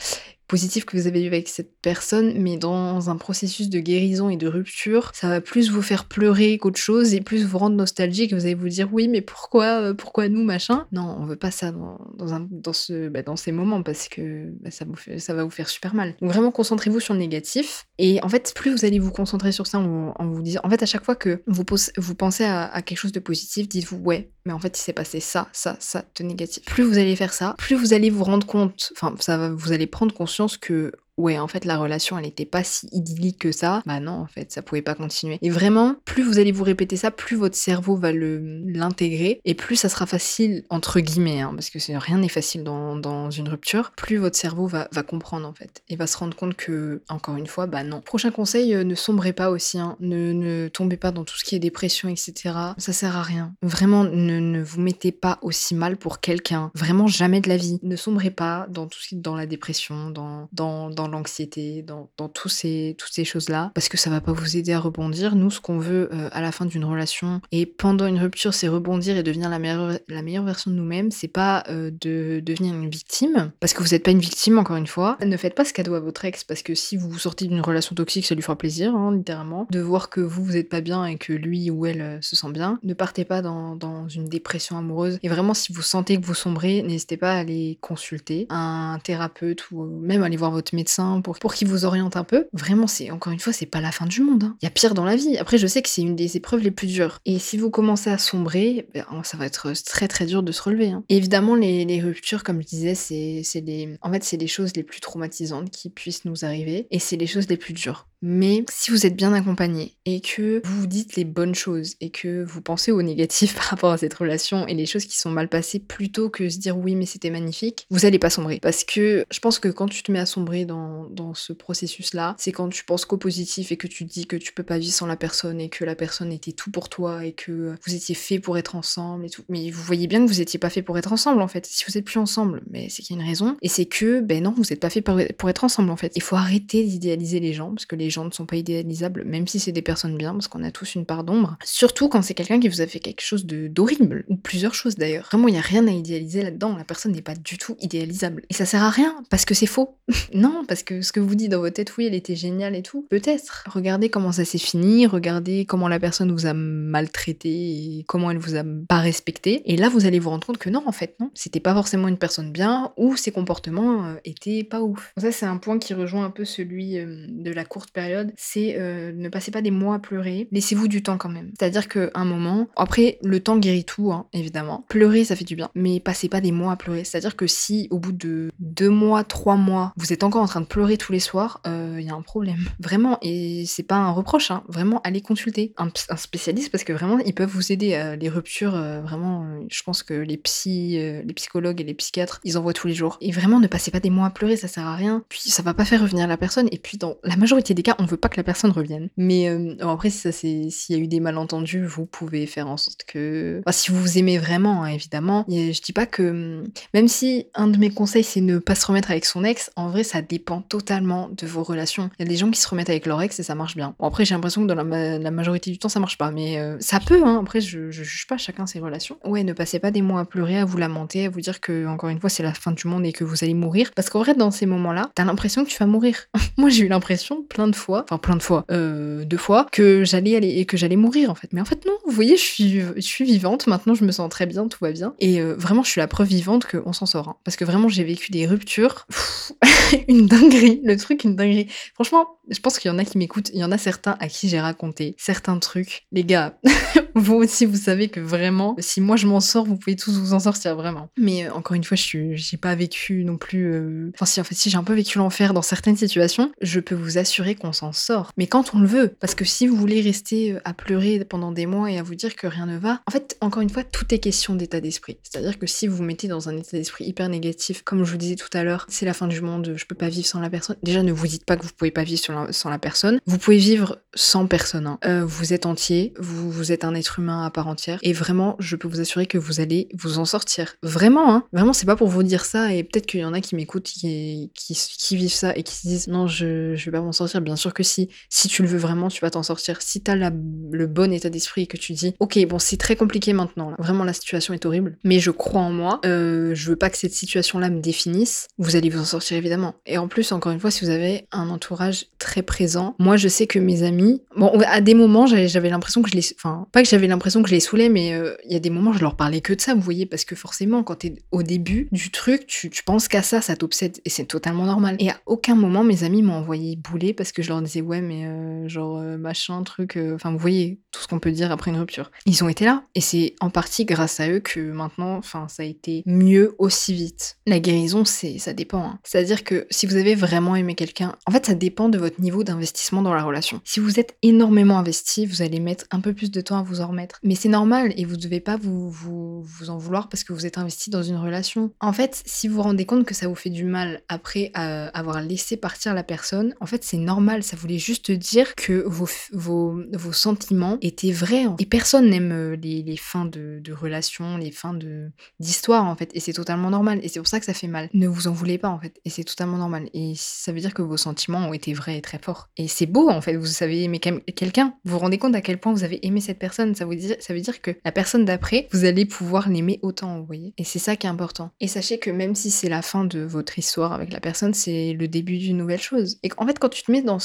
positif que vous avez eu avec cette personne, mais dans un processus de guérison et de rupture, ça va plus vous faire pleurer qu'autre chose et plus vous rendre nostalgique. Vous allez vous dire oui, mais pourquoi, euh, pourquoi nous, machin? Non, on veut pas ça dans, dans, un, dans, ce, bah, dans ces moments parce que bah, ça, vous fait, ça va vous faire super mal. Donc vraiment, concentrez-vous sur le négatif. Et en fait, plus vous allez vous concentrer sur ça en, vous disant, en fait, à chaque fois que vous, vous pensez à, à quelque chose de positif, dites-vous ouais, mais en fait, il s'est passé ça, ça, ça de négatif. Plus vous allez faire ça, plus vous allez vous rendre compte, enfin, ça vous allez prendre conscience que ouais, en fait, la relation, elle n'était pas si idyllique que ça. Bah non, en fait, ça pouvait pas continuer. Et vraiment, plus vous allez vous répéter ça, plus votre cerveau va l'intégrer et plus ça sera facile, entre guillemets, hein, parce que rien n'est facile dans, une rupture, plus votre cerveau va, comprendre, en fait, et va se rendre compte que, encore une fois, bah non. Prochain conseil, euh, ne sombrez pas aussi, hein, ne, tombez pas dans tout ce qui est dépression, etc. Ça sert à rien. Vraiment, ne, ne vous mettez pas aussi mal pour quelqu'un. Vraiment, jamais de la vie. Ne sombrez pas dans tout ce qui est dans la dépression, dans, dans, dans l'anxiété, dans, tous ces, toutes ces choses-là, parce que ça va pas vous aider à rebondir. Nous, ce qu'on veut euh, à la fin d'une relation et pendant une rupture, c'est rebondir et devenir la meilleure, la meilleure version de nous-mêmes. C'est pas euh, de devenir une victime, parce que vous n'êtes pas une victime, encore une fois. Ne faites pas ce cadeau à votre ex, parce que si vous sortez d'une relation toxique, ça lui fera plaisir, hein, littéralement, de voir que vous, vous n'êtes pas bien et que lui ou elle euh, se sent bien. Ne partez pas dans, dans une dépression amoureuse. Et vraiment, si vous sentez que vous sombrez, n'hésitez pas à aller consulter un thérapeute ou même aller voir votre médecin pour, pour qu'il vous oriente un peu. Vraiment, c'est encore une fois, c'est pas la fin du monde. Hein. Il y a pire dans la vie. Après, je sais que c'est une des épreuves les plus dures. Et si vous commencez à sombrer, ben, ça va être très très dur de se relever. Hein. évidemment, les, les, ruptures, comme je disais, c'est les, en fait, c'est les choses les plus traumatisantes qui puissent nous arriver. Et c'est les choses les plus dures. Mais si vous êtes bien accompagné et que vous dites les bonnes choses et que vous pensez au négatif par rapport à cette relation et les choses qui sont mal passées plutôt que se dire oui mais c'était magnifique, vous allez pas sombrer. Parce que je pense que quand tu te mets à sombrer dans, dans ce processus-là, c'est quand tu penses qu'au positif et que tu dis que tu peux pas vivre sans la personne et que la personne était tout pour toi et que vous étiez fait pour être ensemble et tout. Mais vous voyez bien que vous étiez pas fait pour être ensemble en fait. Si vous êtes plus ensemble, mais c'est qu'il y a une raison. Et c'est que, ben non, vous êtes pas fait pour être ensemble en fait. Il faut arrêter d'idéaliser les gens parce que les les gens ne sont pas idéalisables, même si c'est des personnes bien, parce qu'on a tous une part d'ombre. Surtout quand c'est quelqu'un qui vous a fait quelque chose d'horrible, ou plusieurs choses d'ailleurs. Vraiment, il n'y a rien à idéaliser là-dedans. La personne n'est pas du tout idéalisable. Et ça sert à rien, parce que c'est faux. non, parce que ce que vous dites dans votre tête, oui, elle était géniale et tout. Peut-être. Regardez comment ça s'est fini, regardez comment la personne vous a maltraité et comment elle vous a pas respecté. Et là, vous allez vous rendre compte que non, en fait, non. C'était pas forcément une personne bien, ou ses comportements euh, étaient pas ouf. Ça, c'est un point qui rejoint un peu celui euh, de la courte c'est euh, ne passez pas des mois à pleurer, laissez-vous du temps quand même. C'est-à-dire qu'à un moment, après le temps guérit tout, hein, évidemment. Pleurer, ça fait du bien, mais passez pas des mois à pleurer. C'est-à-dire que si au bout de deux mois, trois mois, vous êtes encore en train de pleurer tous les soirs, il euh, y a un problème. Vraiment, et c'est pas un reproche, hein, vraiment, allez consulter un, spécialiste parce que vraiment, ils peuvent vous aider. à les ruptures, euh, vraiment, je pense que les psys, les psychologues et les psychiatres, ils en voient tous les jours. Et vraiment, ne passez pas des mois à pleurer, ça sert à rien. Puis ça va pas faire revenir la personne. Et puis dans la majorité des on veut pas que la personne revienne. Mais euh, après, ça c'est s'il y a eu des malentendus, vous pouvez faire en sorte que, si vous vous aimez vraiment, hein, évidemment. je dis pas que, même si un de mes conseils c'est ne pas se remettre avec son ex, en vrai, ça dépend totalement de vos relations. Il y a des gens qui se remettent avec leur ex et ça marche bien. Bon, après, j'ai l'impression que dans la, majorité du temps, ça marche pas, mais euh, ça peut. Hein. Après, je, je juge pas chacun ses relations. Ouais, ne passez pas des mois à pleurer, à vous lamenter, à vous dire que encore une fois c'est la fin du monde et que vous allez mourir. Parce qu'en vrai, dans ces moments-là, t'as l'impression que tu vas mourir. Moi, j'ai eu l'impression plein de fois, enfin plein de fois, euh, deux fois, que j'allais aller et que j'allais mourir en fait. Mais en fait non, vous voyez, je suis, vivante. Maintenant, je me sens très bien, tout va bien. Et euh, vraiment, je suis la preuve vivante qu'on s'en sort. Hein. Parce que vraiment, j'ai vécu des ruptures, une dinguerie, le truc, une dinguerie. Franchement, je pense qu'il y en a qui m'écoutent. Il y en a certains à qui j'ai raconté certains trucs. Les gars, vous aussi, vous savez que vraiment, si moi je m'en sors, vous pouvez tous vous en sortir vraiment. Mais euh, encore une fois, je j'ai pas vécu non plus. Enfin, si en fait, si j'ai un peu vécu l'enfer dans certaines situations, je peux vous assurer qu'on s'en sort. Mais quand on le veut, parce que si vous voulez rester euh, à pleurer pendant des mois et à vous dire que rien ne va, en fait, encore une fois, tout est question d'état d'esprit. C'est-à-dire que si vous vous mettez dans un état d'esprit hyper négatif, comme je vous disais tout à l'heure, c'est la fin du monde, je peux pas vivre sans la personne. Déjà, ne vous dites pas que vous pouvez pas vivre sans la personne. Vous pouvez vivre sans personne. Hein. Euh, vous êtes entier, vous, êtes un être humain à part entière, et vraiment, je peux vous assurer que vous allez vous en sortir. Vraiment, hein. Vraiment, c'est pas pour vous dire ça, et peut-être qu'il y en a qui m'écoutent, qui, vivent ça et qui se disent non, je, je vais pas m'en sortir. Bien sûr que si. Si tu le veux vraiment, tu vas t'en sortir. Si tu as le bon état d'esprit et que tu dis, ok, bon, c'est très compliqué maintenant, vraiment la situation est horrible, mais je crois en moi, euh, je veux pas que cette situation-là me définisse, vous allez vous en sortir évidemment. Et en plus, encore une fois, si vous avez un entourage très présent, moi je sais que mes amis, bon, à des moments, j'avais l'impression que je les, enfin, pas que j'avais l'impression que je les saoulais, mais euh, il y a des moments, je leur parlais que de ça, vous voyez, parce que forcément, quand t'es au début du truc, tu, tu penses qu'à ça, ça t'obsède, et c'est totalement normal. Et à aucun moment, mes amis m'ont envoyé bouler parce que je leur disais, ouais, mais euh, genre, machin, truc, enfin, vous voyez, tout ce qu'on peut dire après une rupture. Ils ont été là, et c'est en partie grâce à eux que maintenant, enfin, ça a été mieux aussi vite. La guérison, c'est, ça dépend. Hein. C'est-à-dire que si vous avez vraiment aimé quelqu'un, en fait, ça dépend de votre niveau d'investissement dans la relation. Si vous êtes énormément investi, vous allez mettre un peu plus de temps à vous en remettre. Mais c'est normal et vous devez pas vous, vous, vous, en vouloir parce que vous êtes investi dans une relation. En fait, si vous vous rendez compte que ça vous fait du mal après avoir laissé partir la personne, en fait, c'est normal. Ça voulait juste dire que vos, vos, vos sentiments étaient vrais. Et personne n'aime euh, les, les fins de, relations, les fins d'histoire en fait. Et c'est totalement normal. Et c'est pour ça que ça fait mal. Ne vous en voulez pas en fait. Et c'est totalement normal. Et ça veut dire que vos sentiments ont été vrais et très forts. Et c'est beau en fait. Vous savez aimer quelqu'un. Vous vous rendez compte à quel point vous avez aimé cette personne. Ça, vous dit, ça veut dire que la personne d'après, vous allez pouvoir l'aimer autant, vous voyez. Et c'est ça qui est important. Et sachez que même si c'est la fin de votre histoire avec la personne, c'est le début d'une nouvelle chose. Et en fait, quand tu te mets dans,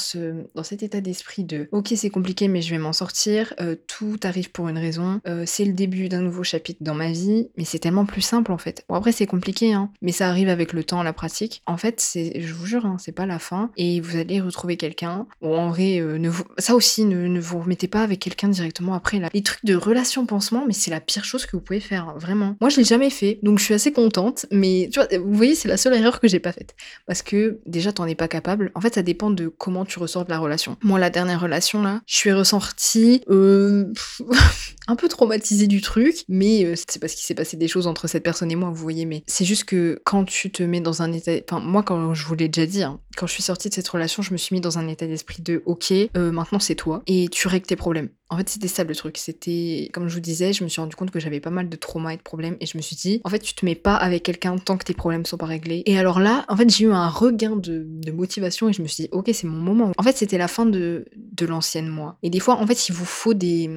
dans cet état d'esprit de ok, c'est compliqué, mais je vais m'en sortir, euh, tout arrive pour une raison, euh, c'est le début d'un nouveau chapitre dans ma vie, mais c'est tellement plus simple en fait. Bon, après, c'est compliqué, hein, mais ça arrive avec le temps, la pratique. En fait, c'est, je vous jure, hein, c'est pas la fin. Et vous allez retrouver quelqu'un. Bon, en vrai, euh, ça aussi, ne, ne vous remettez pas avec quelqu'un directement après. Là. Les trucs de relation pansement, mais c'est la pire chose que vous pouvez faire, hein, vraiment. Moi, je l'ai jamais fait, donc je suis assez contente, mais tu vois, vous voyez, c'est la seule erreur que j'ai pas faite. Parce que déjà, t'en es pas capable. En fait, ça dépend de comment tu ressors de la relation. Moi, la dernière relation, là, je suis ressortie euh, un peu traumatisée du truc, mais euh, c'est parce qu'il s'est passé des choses entre cette personne et moi, vous voyez, mais c'est juste que quand tu te mets dans un état... Enfin, moi, quand je vous l'ai déjà dit, hein, quand je suis sortie de cette relation, je me suis mis dans un état d'esprit de « Ok, euh, maintenant c'est toi, et tu règles tes problèmes. » En fait, c'était ça le truc. C'était, comme je vous disais, je me suis rendu compte que j'avais pas mal de traumas et de problèmes, et je me suis dit, en fait, tu te mets pas avec quelqu'un tant que tes problèmes sont pas réglés. Et alors là, en fait, j'ai eu un regain de, motivation, et je me suis dit, ok, c'est mon moment. En fait, c'était la fin de, l'ancienne moi. Et des fois, en fait, il vous faut des,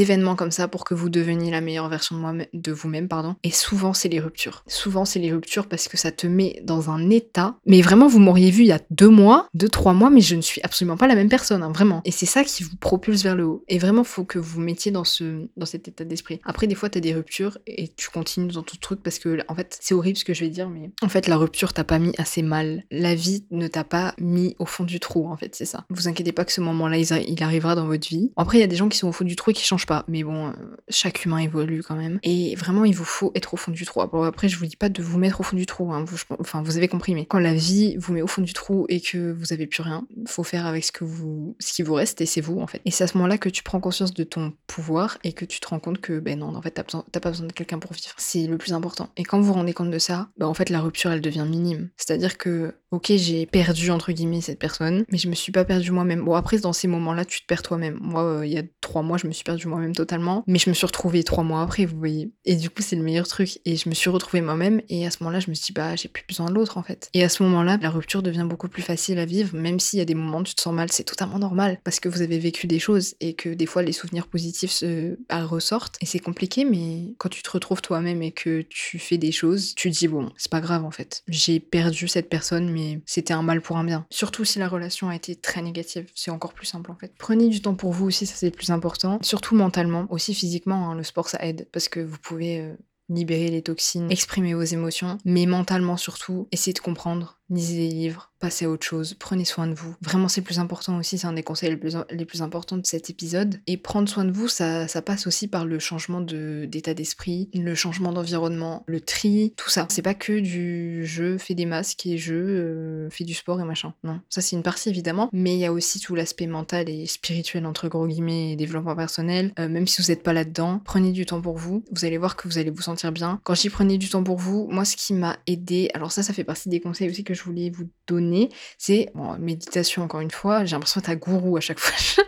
événements comme ça pour que vous deveniez la meilleure version de vous-même, pardon. Et souvent, c'est les ruptures. Souvent, c'est les ruptures parce que ça te met dans un état. Mais vraiment, vous m'auriez vu il y a deux mois, deux, trois mois, mais je ne suis absolument pas la même personne, hein, vraiment. Et c'est ça qui vous propulse vers le haut. Et vraiment, faut que vous mettiez dans, ce, dans cet état d'esprit. Après, des fois, tu as des ruptures et tu continues dans ton truc parce que, en fait, c'est horrible ce que je vais dire, mais en fait, la rupture t'a pas mis assez mal. La vie ne t'a pas mis au fond du trou, en fait, c'est ça. Vous inquiétez pas que ce moment-là, il, arrivera dans votre vie. Après, il y a des gens qui sont au fond du trou et qui changent pas. Mais bon, euh, chaque humain évolue quand même. Et vraiment, il vous faut être au fond du trou. Après, je vous dis pas de vous mettre au fond du trou. Hein. Vous, enfin, vous avez compris, mais quand la vie vous met au fond du trou et que vous avez plus rien, faut faire avec ce que vous, ce qui vous reste et c'est vous, en fait. Et c'est à ce moment-là que tu prends conscience de ton pouvoir et que tu te rends compte que, ben non, en fait, t'as, pas besoin de quelqu'un pour vivre. C'est le plus important. Et quand vous vous rendez compte de ça, ben en fait, la rupture, elle devient minime. C'est-à-dire que, ok, j'ai perdu, entre guillemets, cette personne, mais je me suis pas perdu moi-même. Bon, après, dans ces moments-là, tu te perds toi-même. Moi, euh, il y a trois mois, je me suis perdu moi-même totalement, mais je me suis retrouvée trois mois après, vous voyez. Et du coup, c'est le meilleur truc. Et je me suis retrouvée moi-même, et à ce moment-là, je me suis dit, bah, j'ai plus besoin de l'autre, en fait. Et à ce moment-là, la rupture devient beaucoup plus facile à vivre, même s'il y a des moments où tu te sens mal, c'est totalement normal, parce que vous avez vécu des choses, et que des fois, les souvenirs positifs se ressortent. Et c'est compliqué, mais quand tu te retrouves toi-même et que tu fais des choses, tu dis, bon, c'est pas grave, en fait. J'ai perdu cette personne, mais c'était un mal pour un bien. Surtout si la relation a été très négative, c'est encore plus simple, en fait. Prenez du temps pour vous aussi, ça c'est le plus important. Surtout mentalement, aussi physiquement, hein, le sport ça aide, parce que vous pouvez... Euh, libérer les toxines, exprimer vos émotions, mais mentalement surtout, essayez de comprendre, lisez des livres, passez à autre chose, prenez soin de vous. Vraiment, c'est plus important aussi, c'est un des conseils les plus, les plus, importants de cet épisode. Et prendre soin de vous, ça, ça passe aussi par le changement d'état d'esprit, le changement d'environnement, le tri, tout ça. C'est pas que du je fais des masques et je euh, fais du sport et machin. Non, ça c'est une partie évidemment, mais il y a aussi tout l'aspect mental et spirituel entre gros guillemets et développement personnel. Euh, même si vous n'êtes pas là-dedans, prenez du temps pour vous. Vous allez voir que vous allez vous sentir bien. Quand j'y prenais du temps pour vous, moi ce qui m'a aidé, alors ça, ça fait partie des conseils aussi que je voulais vous donner, c'est bon, méditation encore une fois, j'ai l'impression d'être un gourou à chaque fois.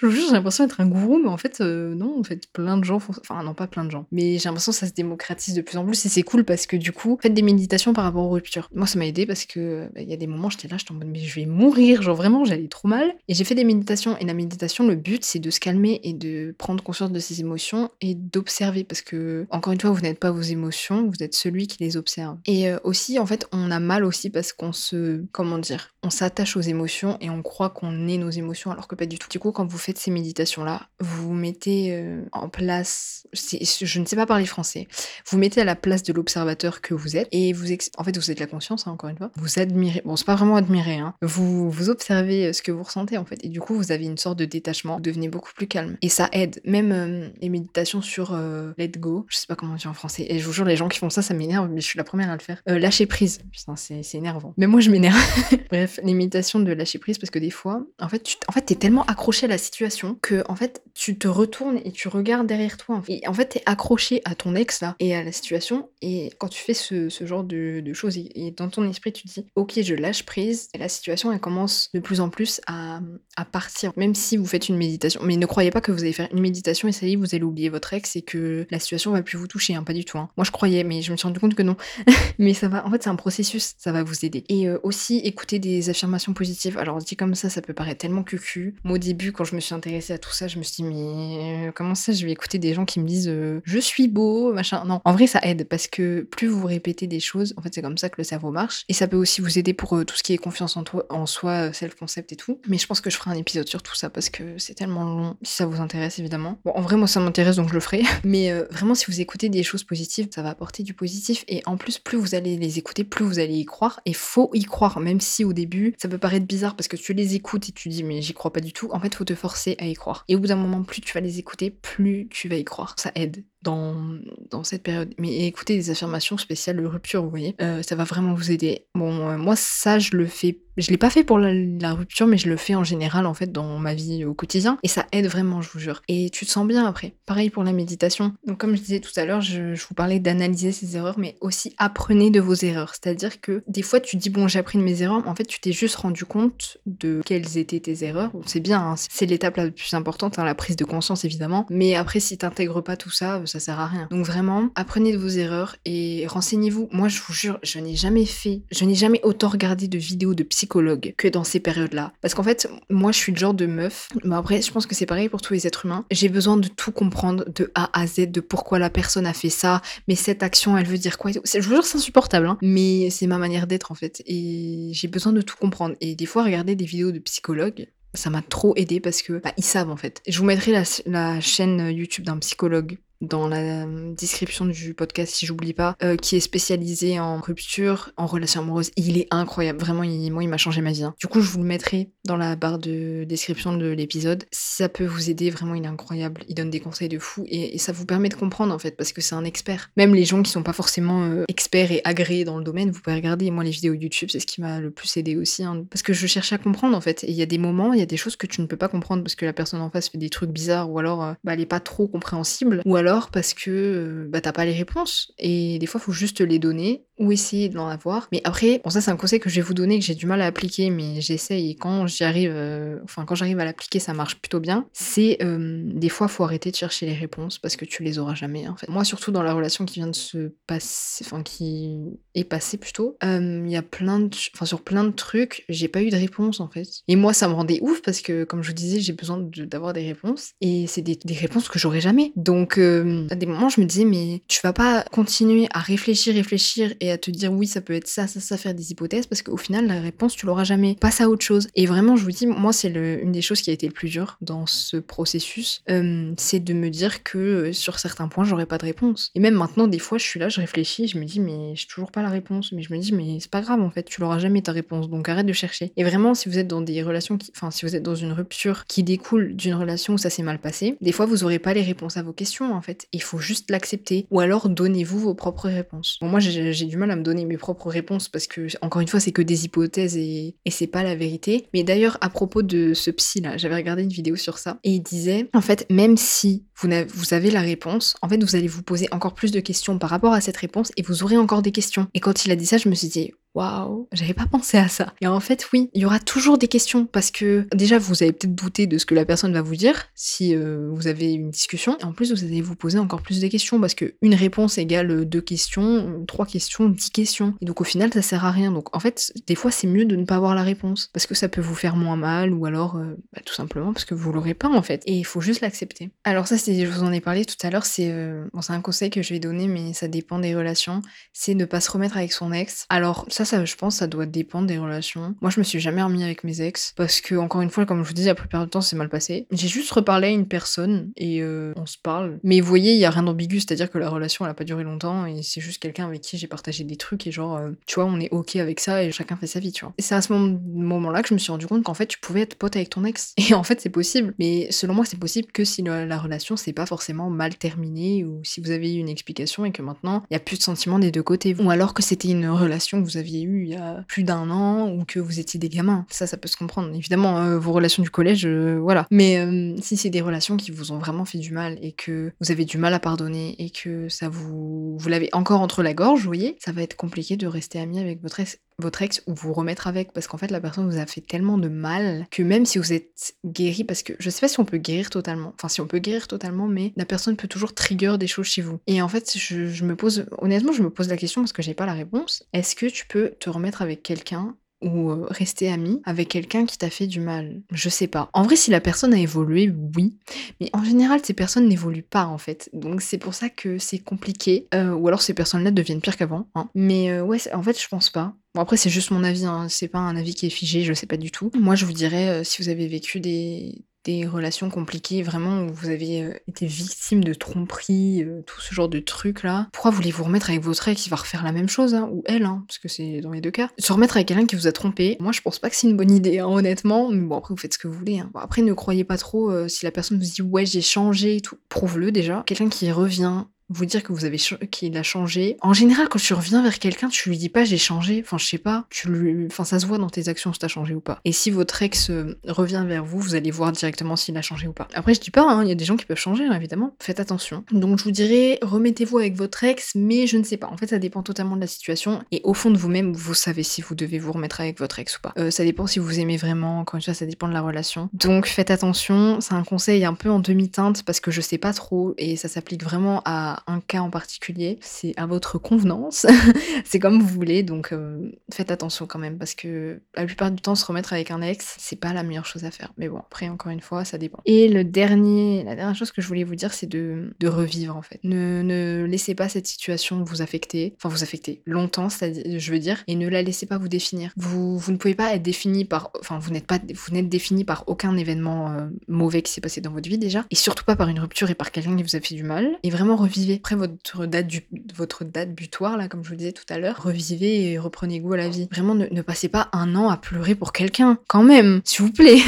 je vous jure, j'ai l'impression d'être un gourou, mais en fait, euh, non, en fait, plein de gens font Enfin, non, pas plein de gens. Mais j'ai l'impression que ça se démocratise de plus en plus et c'est cool parce que du coup, faites des méditations par rapport aux ruptures. Moi, ça m'a aidé parce que bah, il y a des moments, j'étais là, j'étais en mode, mais je vais mourir, genre vraiment, j'allais trop mal. Et j'ai fait des méditations. Et la méditation, le but, c'est de se calmer et de prendre conscience de ses émotions et d'observer parce que, encore une fois, vous n'êtes pas vos émotions, vous êtes celui qui les observe. Et euh, aussi, en fait, on a mal aussi parce qu'on se. Comment dire On s'attache aux émotions et on croit qu'on est nos émotions alors que pas du tout. Du coup, quand vous faites ces méditations-là, vous mettez euh, en place. Je ne sais pas parler français. Vous mettez à la place de l'observateur que vous êtes et vous. En fait, vous êtes la conscience, hein, encore une fois. Vous admirez. Bon, c'est pas vraiment admirer, hein. Vous, vous observez euh, ce que vous ressentez, en fait. Et du coup, vous avez une sorte de détachement. Vous devenez beaucoup plus calme. Et ça aide. Même les méditations sur let go. Je sais pas comment on dit en français. Et je vous jure, les gens qui font ça, ça m'énerve, mais je suis la première à le faire. lâcher prise. Putain, c'est énervant. Mais moi, je m'énerve. Bref, l'imitation de lâcher prise parce que des fois, en fait, tu en fait, t'es tellement accroché à la situation que, en fait, tu te retournes et tu regardes derrière toi. Et en fait, t'es accroché à ton ex là et à la situation. Et quand tu fais ce, ce genre de, de choses et, dans ton esprit, tu te dis, ok, je lâche prise. Et la situation, elle commence de plus en plus à, à partir. Même si vous faites une méditation. Mais ne croyez pas que vous allez faire une méditation et ça y est, vous allez oublier votre ex et que la situation va plus vous toucher. Hein, pas du tout. Hein. Moi, je croyais, mais je me suis rendu compte que non. mais ça va. En fait, c'est un processus. Ça va vous aider. Et euh, aussi, écouter des affirmations positives. Alors, dit comme ça, ça peut paraître tellement cucu. Moi, au début, quand je me suis intéressée à tout ça, je me suis dit, mais euh, comment ça, je vais écouter des gens qui me disent euh, je suis beau, machin. Non, en vrai, ça aide parce que plus vous répétez des choses, en fait, c'est comme ça que le cerveau marche. Et ça peut aussi vous aider pour tout ce qui est confiance en, toi, en soi, self-concept et tout. Mais je pense que je ferai un épisode sur tout ça parce que c'est tellement long, si ça vous intéresse, évidemment. Bon, en vrai, moi, ça m'intéresse, donc je le ferai. Mais vraiment, si vous écoutez des choses positives, ça va apporter du positif. Et en plus, plus vous allez les écouter, plus vous allez y croire. Et faut y croire, même si au début, ça peut paraître bizarre parce que tu les écoutes et tu dis, mais j'y crois pas du tout. En fait, faut te forcer à y croire. Et au bout d'un moment, plus tu vas les écouter, plus tu vas y croire. Ça aide dans, cette période. Mais écoutez des affirmations spéciales de rupture, vous voyez, euh, ça va vraiment vous aider. Bon, euh, moi, ça, je le fais. Je l'ai pas fait pour la, rupture, mais je le fais en général, en fait, dans ma vie au quotidien. Et ça aide vraiment, je vous jure. Et tu te sens bien après. Pareil pour la méditation. Donc, comme je disais tout à l'heure, je, je, vous parlais d'analyser ses erreurs, mais aussi apprenez de vos erreurs. C'est-à-dire que des fois, tu dis, bon, j'ai appris de mes erreurs. En fait, tu t'es juste rendu compte de quelles étaient tes erreurs. c'est bien, hein, c'est l'étape la plus importante, hein, la prise de conscience, évidemment. Mais après, si t'intègres pas tout ça, ça sert à rien. Donc vraiment, apprenez de vos erreurs et renseignez-vous. Moi, je vous jure, je n'ai jamais fait, je n'ai jamais autant regardé de vidéos de psychologues que dans ces périodes-là. Parce qu'en fait, moi, je suis le genre de meuf, mais après, je pense que c'est pareil pour tous les êtres humains. J'ai besoin de tout comprendre de A à Z, de pourquoi la personne a fait ça, mais cette action, elle veut dire quoi. Je vous jure, c'est insupportable, hein. mais c'est ma manière d'être en fait. Et j'ai besoin de tout comprendre. Et des fois, regarder des vidéos de psychologues, ça m'a trop aidé parce que bah, ils savent en fait. Je vous mettrai la chaîne YouTube d'un psychologue dans la description du podcast si j'oublie pas, euh, qui est spécialisé en rupture, en relation amoureuse. Il est incroyable, vraiment, il, moi il m'a changé ma vie. Hein. Du coup, je vous le mettrai dans la barre de description de l'épisode. Si ça peut vous aider, vraiment, il est incroyable. Il donne des conseils de fou et, ça vous permet de comprendre en fait, parce que c'est un expert. Même les gens qui sont pas forcément euh, experts et agréés dans le domaine, vous pouvez regarder. Moi, les vidéos YouTube, c'est ce qui m'a le plus aidé aussi, hein. parce que je cherchais à comprendre en fait. Et il y a des moments, il y a des choses que tu ne peux pas comprendre parce que la personne en face fait des trucs bizarres ou alors euh, bah, elle est pas trop compréhensible ou alors parce que bah, t'as pas les réponses. Et des fois, faut juste les donner ou essayer d'en avoir. Mais après, bon, ça, c'est un conseil que je vais vous donner, que j'ai du mal à appliquer, mais j'essaye. Quand j'y arrive, euh, enfin, quand j'arrive à l'appliquer, ça marche plutôt bien. C'est euh, des fois, faut arrêter de chercher les réponses parce que tu les auras jamais, en fait. Moi, surtout dans la relation qui vient de se passer, enfin, qui est passée plutôt, il y a plein de, enfin, sur plein de trucs, j'ai pas eu de réponse, en fait. Et moi, ça me rendait ouf parce que, comme je vous disais, j'ai besoin d'avoir des réponses. Et c'est des, des, réponses que j'aurai jamais. Donc, à des moments, je me disais, mais tu vas pas continuer à réfléchir, réfléchir et à te dire oui, ça peut être ça, ça, ça, faire des hypothèses, parce qu'au final, la réponse, tu l'auras jamais. Passe à autre chose. Et vraiment, je vous dis, moi, c'est une des choses qui a été le plus dur dans ce processus, euh, c'est de me dire que euh, sur certains points, j'aurais pas de réponse. Et même maintenant, des fois, je suis là, je réfléchis, je me dis, mais j'ai toujours pas la réponse. Mais je me dis, mais c'est pas grave, en fait, tu l'auras jamais ta réponse, donc arrête de chercher. Et vraiment, si vous êtes dans des relations qui, enfin, si vous êtes dans une rupture qui découle d'une relation où ça s'est mal passé, des fois, vous aurez pas les réponses à vos questions, en fait. Il faut juste l'accepter. Ou alors, donnez-vous vos propres réponses. Bon, moi, j'ai du mal à me donner mes propres réponses parce que, encore une fois, c'est que des hypothèses et, et c'est pas la vérité. Mais d'ailleurs, à propos de ce psy là, j'avais regardé une vidéo sur ça et il disait, en fait, même si vous, avez la réponse, en fait, vous allez vous poser encore plus de questions par rapport à cette réponse et vous aurez encore des questions. Et quand il a dit ça, je me suis dit, Waouh, j'avais pas pensé à ça. Et en fait, oui, il y aura toujours des questions parce que déjà, vous avez peut-être douté de ce que la personne va vous dire si euh, vous avez une discussion. Et en plus, vous allez vous poser encore plus de questions parce que une réponse égale deux questions, trois questions, dix questions. Et donc, au final, ça sert à rien. Donc, en fait, des fois, c'est mieux de ne pas avoir la réponse parce que ça peut vous faire moins mal ou alors, euh, bah, tout simplement parce que vous l'aurez pas en fait. Et il faut juste l'accepter. Alors, ça, c'est, je vous en ai parlé tout à l'heure, c'est euh, un conseil que je vais donner, mais ça dépend des relations. C'est ne pas se remettre avec son ex. Alors, ça, ça, je pense, ça doit dépendre des relations. Moi, je me suis jamais remis avec mes ex parce que, encore une fois, comme je vous dis, la plupart du temps, c'est mal passé. J'ai juste reparlé à une personne et euh, on se parle. Mais vous voyez, il y a rien d'ambigu, c'est-à-dire que la relation, elle a pas duré longtemps et c'est juste quelqu'un avec qui j'ai partagé des trucs et genre, euh, tu vois, on est ok avec ça et chacun fait sa vie, tu vois. C'est à ce moment-là que je me suis rendu compte qu'en fait, tu pouvais être pote avec ton ex. Et en fait, c'est possible. Mais selon moi, c'est possible que si la, relation c'est pas forcément mal terminée ou si vous avez eu une explication et que maintenant, il y a plus de sentiments des deux côtés. Ou alors que c'était une relation que vous aviez eue il y a plus d'un an ou que vous étiez des gamins. Ça, ça peut se comprendre. Évidemment, euh, vos relations du collège, euh, voilà. Mais euh, si c'est des relations qui vous ont vraiment fait du mal et que vous avez du mal à pardonner et que ça vous, vous l'avez encore entre la gorge, vous voyez, ça va être compliqué de rester ami avec votre ex votre ex ou vous remettre avec parce qu'en fait la personne vous a fait tellement de mal que même si vous êtes guéri parce que je sais pas si on peut guérir totalement enfin si on peut guérir totalement mais la personne peut toujours trigger des choses chez vous. Et en fait je, je me pose honnêtement je me pose la question parce que j'ai pas la réponse. Est-ce que tu peux te remettre avec quelqu'un ou euh, rester ami avec quelqu'un qui t'a fait du mal Je sais pas. En vrai, si la personne a évolué, oui. Mais en général, ces personnes n'évoluent pas en fait. Donc c'est pour ça que c'est compliqué. Euh, ou alors ces personnes-là deviennent pires qu'avant. Hein. Mais euh, ouais, en fait, je pense pas. Bon après c'est juste mon avis, hein. c'est pas un avis qui est figé, je sais pas du tout. Moi je vous dirais si vous avez vécu des, des relations compliquées, vraiment où vous avez euh, été victime de tromperies, euh, tout ce genre de trucs là. Pourquoi voulez-vous remettre avec votre ex? Qui va refaire la même chose, hein, ou elle, hein, parce que c'est dans les deux cas. Se remettre avec quelqu'un qui vous a trompé, moi je pense pas que c'est une bonne idée, hein, honnêtement. Mais bon après vous faites ce que vous voulez. Après ne croyez pas trop euh, si la personne vous dit ouais j'ai changé et tout, prouve-le déjà. Quelqu'un qui revient vous dire que vous avez qu'il a changé. En général, quand tu reviens vers quelqu'un, tu lui dis pas j'ai changé. Enfin, je sais pas. Tu lui, enfin, ça se voit dans tes actions si t'as changé ou pas. Et si votre ex euh, revient vers vous, vous allez voir directement s'il a changé ou pas. Après, je dis pas, hein, il y a des gens qui peuvent changer, hein, évidemment. Faites attention. Donc, je vous dirais, remettez-vous avec votre ex, mais je ne sais pas. En fait, ça dépend totalement de la situation. Et au fond de vous-même, vous savez si vous devez vous remettre avec votre ex ou pas. Euh, ça dépend si vous aimez vraiment. Encore une fois, ça dépend de la relation. Donc, faites attention. C'est un conseil un peu en demi-teinte parce que je sais pas trop et ça s'applique vraiment à un cas en particulier c'est à votre convenance, c'est comme vous voulez, donc euh, faites attention quand même, parce que la plupart du temps, se remettre avec un ex, c'est pas la meilleure chose à faire. Mais bon, après, encore une fois, ça dépend. Et le dernier, la dernière chose que je voulais vous dire, c'est de, de revivre en fait. Ne, ne laissez pas cette situation vous affecter, enfin vous affecter longtemps, je veux dire, et ne la laissez pas vous définir. Vous, vous ne pouvez pas être défini par, enfin vous n'êtes pas, vous n'êtes défini par aucun événement euh, mauvais qui s'est passé dans votre vie déjà, et surtout pas par une rupture et par quelqu'un qui vous a fait du mal. Et vraiment Après votre date du, votre date butoir, là, comme je vous le disais tout à l'heure, revivez et reprenez goût à la vie. Vraiment, ne, passez pas un an à pleurer pour quelqu'un, quand même, s'il vous plaît.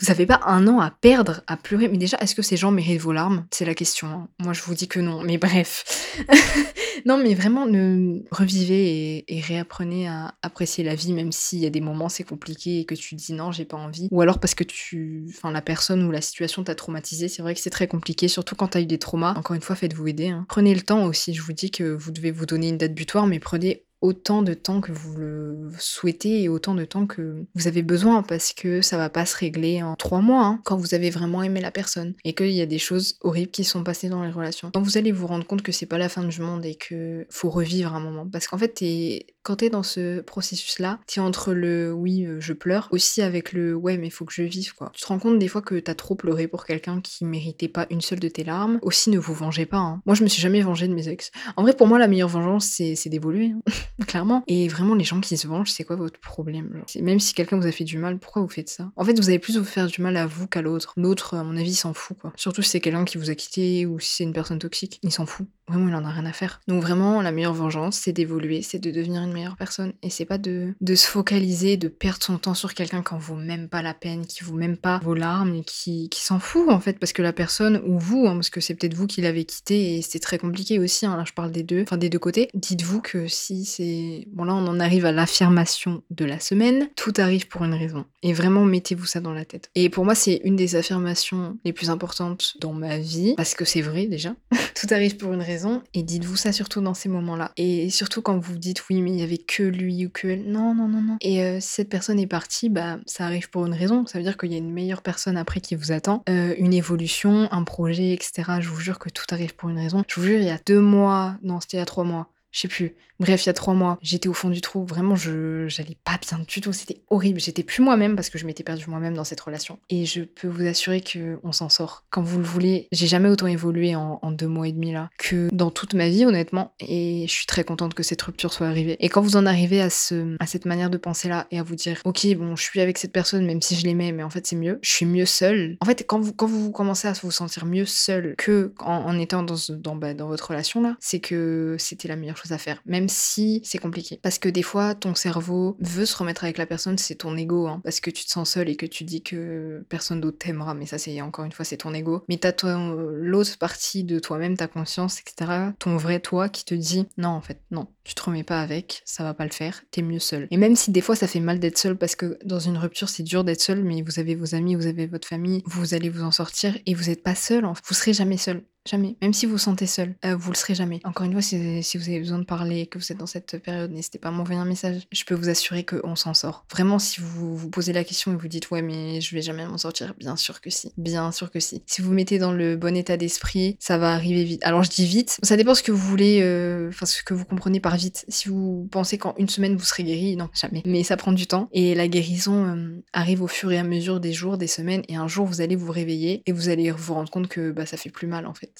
Vous n'avez pas un an à perdre, à pleurer. Mais déjà, est-ce que ces gens méritent vos larmes? C'est la question. Hein. Moi, je vous dis que non, mais bref. non, mais vraiment, revivez et, réapprenez à apprécier la vie, même s'il y a des moments c'est compliqué et que tu dis non, j'ai pas envie. Ou alors parce que tu, enfin, la personne ou la situation t'a traumatisé. C'est vrai que c'est très compliqué, surtout quand t'as eu des traumas. Encore une fois, faites-vous aider. Hein. Prenez le temps aussi je vous dis que vous devez vous donner une date butoir, mais prenez autant de temps que vous le souhaitez et autant de temps que vous avez besoin parce que ça va pas se régler en trois mois hein, quand vous avez vraiment aimé la personne et qu'il y a des choses horribles qui sont passées dans les relations. Quand vous allez vous rendre compte que c'est pas la fin du monde et que faut revivre un moment parce qu'en fait quand t'es dans ce processus là, t'es entre le oui euh, je pleure aussi avec le ouais mais faut que je vive quoi. Tu te rends compte des fois que t'as trop pleuré pour quelqu'un qui méritait pas une seule de tes larmes. Aussi ne vous vengez pas. Hein. Moi je me suis jamais vengée de mes ex. En vrai pour moi la meilleure vengeance c'est d'évoluer. Hein. clairement. Et vraiment, les gens qui se vengent, c'est quoi votre problème Même si quelqu'un vous a fait du mal, pourquoi vous faites ça? En fait, vous allez plus vous faire du mal à vous qu'à l'autre. L'autre, à mon avis, s'en fout, quoi. Surtout si c'est quelqu'un qui vous a quitté ou si c'est une personne toxique, il s'en fout. Vraiment, il en a rien à faire. Donc vraiment, la meilleure vengeance, c'est d'évoluer, c'est de devenir une meilleure personne. Et c'est pas de, de se focaliser, de perdre son temps sur quelqu'un qui en vaut même pas la peine, qui vaut même pas vos larmes et qui, qui s'en fout en fait, parce que la personne, ou vous, hein, parce que c'est peut-être vous qui l'avez quitté et c'est très compliqué aussi, hein, là je parle des deux, enfin des deux côtés, dites-vous que si c'est... Bon là on en arrive à l'affirmation de la semaine, tout arrive pour une raison. Et vraiment mettez-vous ça dans la tête. Et pour moi c'est une des affirmations les plus importantes dans ma vie, parce que c'est vrai déjà. tout arrive pour une raison, et dites-vous ça surtout dans ces moments-là. Et surtout quand vous dites oui mais il y avait que lui ou que elle, non non non non. Et euh, si cette personne est partie, bah ça arrive pour une raison, ça veut dire qu'il y a une meilleure personne après qui vous attend, euh, une évolution, un projet, etc. Je vous jure que tout arrive pour une raison. Je vous jure, il y a deux mois, non, c'était il y a trois mois, je sais plus. Bref, il y a trois mois, j'étais au fond du trou. Vraiment, je j'allais pas bien du tout. C'était horrible. J'étais plus moi-même parce que je m'étais perdue moi-même dans cette relation. Et je peux vous assurer que on s'en sort. Quand vous le voulez, j'ai jamais autant évolué en, deux mois et demi là que dans toute ma vie, honnêtement. Et je suis très contente que cette rupture soit arrivée. Et quand vous en arrivez à ce à cette manière de penser là et à vous dire, ok, bon, je suis avec cette personne même si je l'aimais, mais en fait c'est mieux. Je suis mieux seule. En fait, quand vous quand vous commencez à vous sentir mieux seule que en étant dans dans, bah, dans votre relation là, c'est que c'était la meilleure chose à faire. Même si c'est compliqué. Parce que des fois, ton cerveau veut se remettre avec la personne, c'est ton ego, hein, parce que tu te sens seul et que tu dis que personne d'autre t'aimera, mais ça, c'est encore une fois, c'est ton ego. Mais t'as l'autre partie de toi-même, ta conscience, etc., ton vrai toi qui te dit non, en fait, non, tu te remets pas avec, ça va pas le faire, t'es mieux seul. Et même si des fois, ça fait mal d'être seul, parce que dans une rupture, c'est dur d'être seul, mais vous avez vos amis, vous avez votre famille, vous allez vous en sortir et vous êtes pas seul, vous serez jamais seul. Jamais. Même si vous vous sentez seul, euh, vous le serez jamais. Encore une fois, si, vous avez besoin de parler, que vous êtes dans cette période, n'hésitez pas à m'envoyer un message. Je peux vous assurer qu'on s'en sort. Vraiment, si vous vous posez la question et vous dites ouais, mais je vais jamais m'en sortir, bien sûr que si. Bien sûr que si. Si vous mettez dans le bon état d'esprit, ça va arriver vite. Alors je dis vite, ça dépend ce que vous voulez, euh, enfin ce que vous comprenez par vite. Si vous pensez qu'en une semaine vous serez guéri, non, jamais. Mais ça prend du temps et la guérison euh, arrive au fur et à mesure des jours, des semaines et un jour vous allez vous réveiller et vous allez vous rendre compte que bah, ça fait plus mal en fait.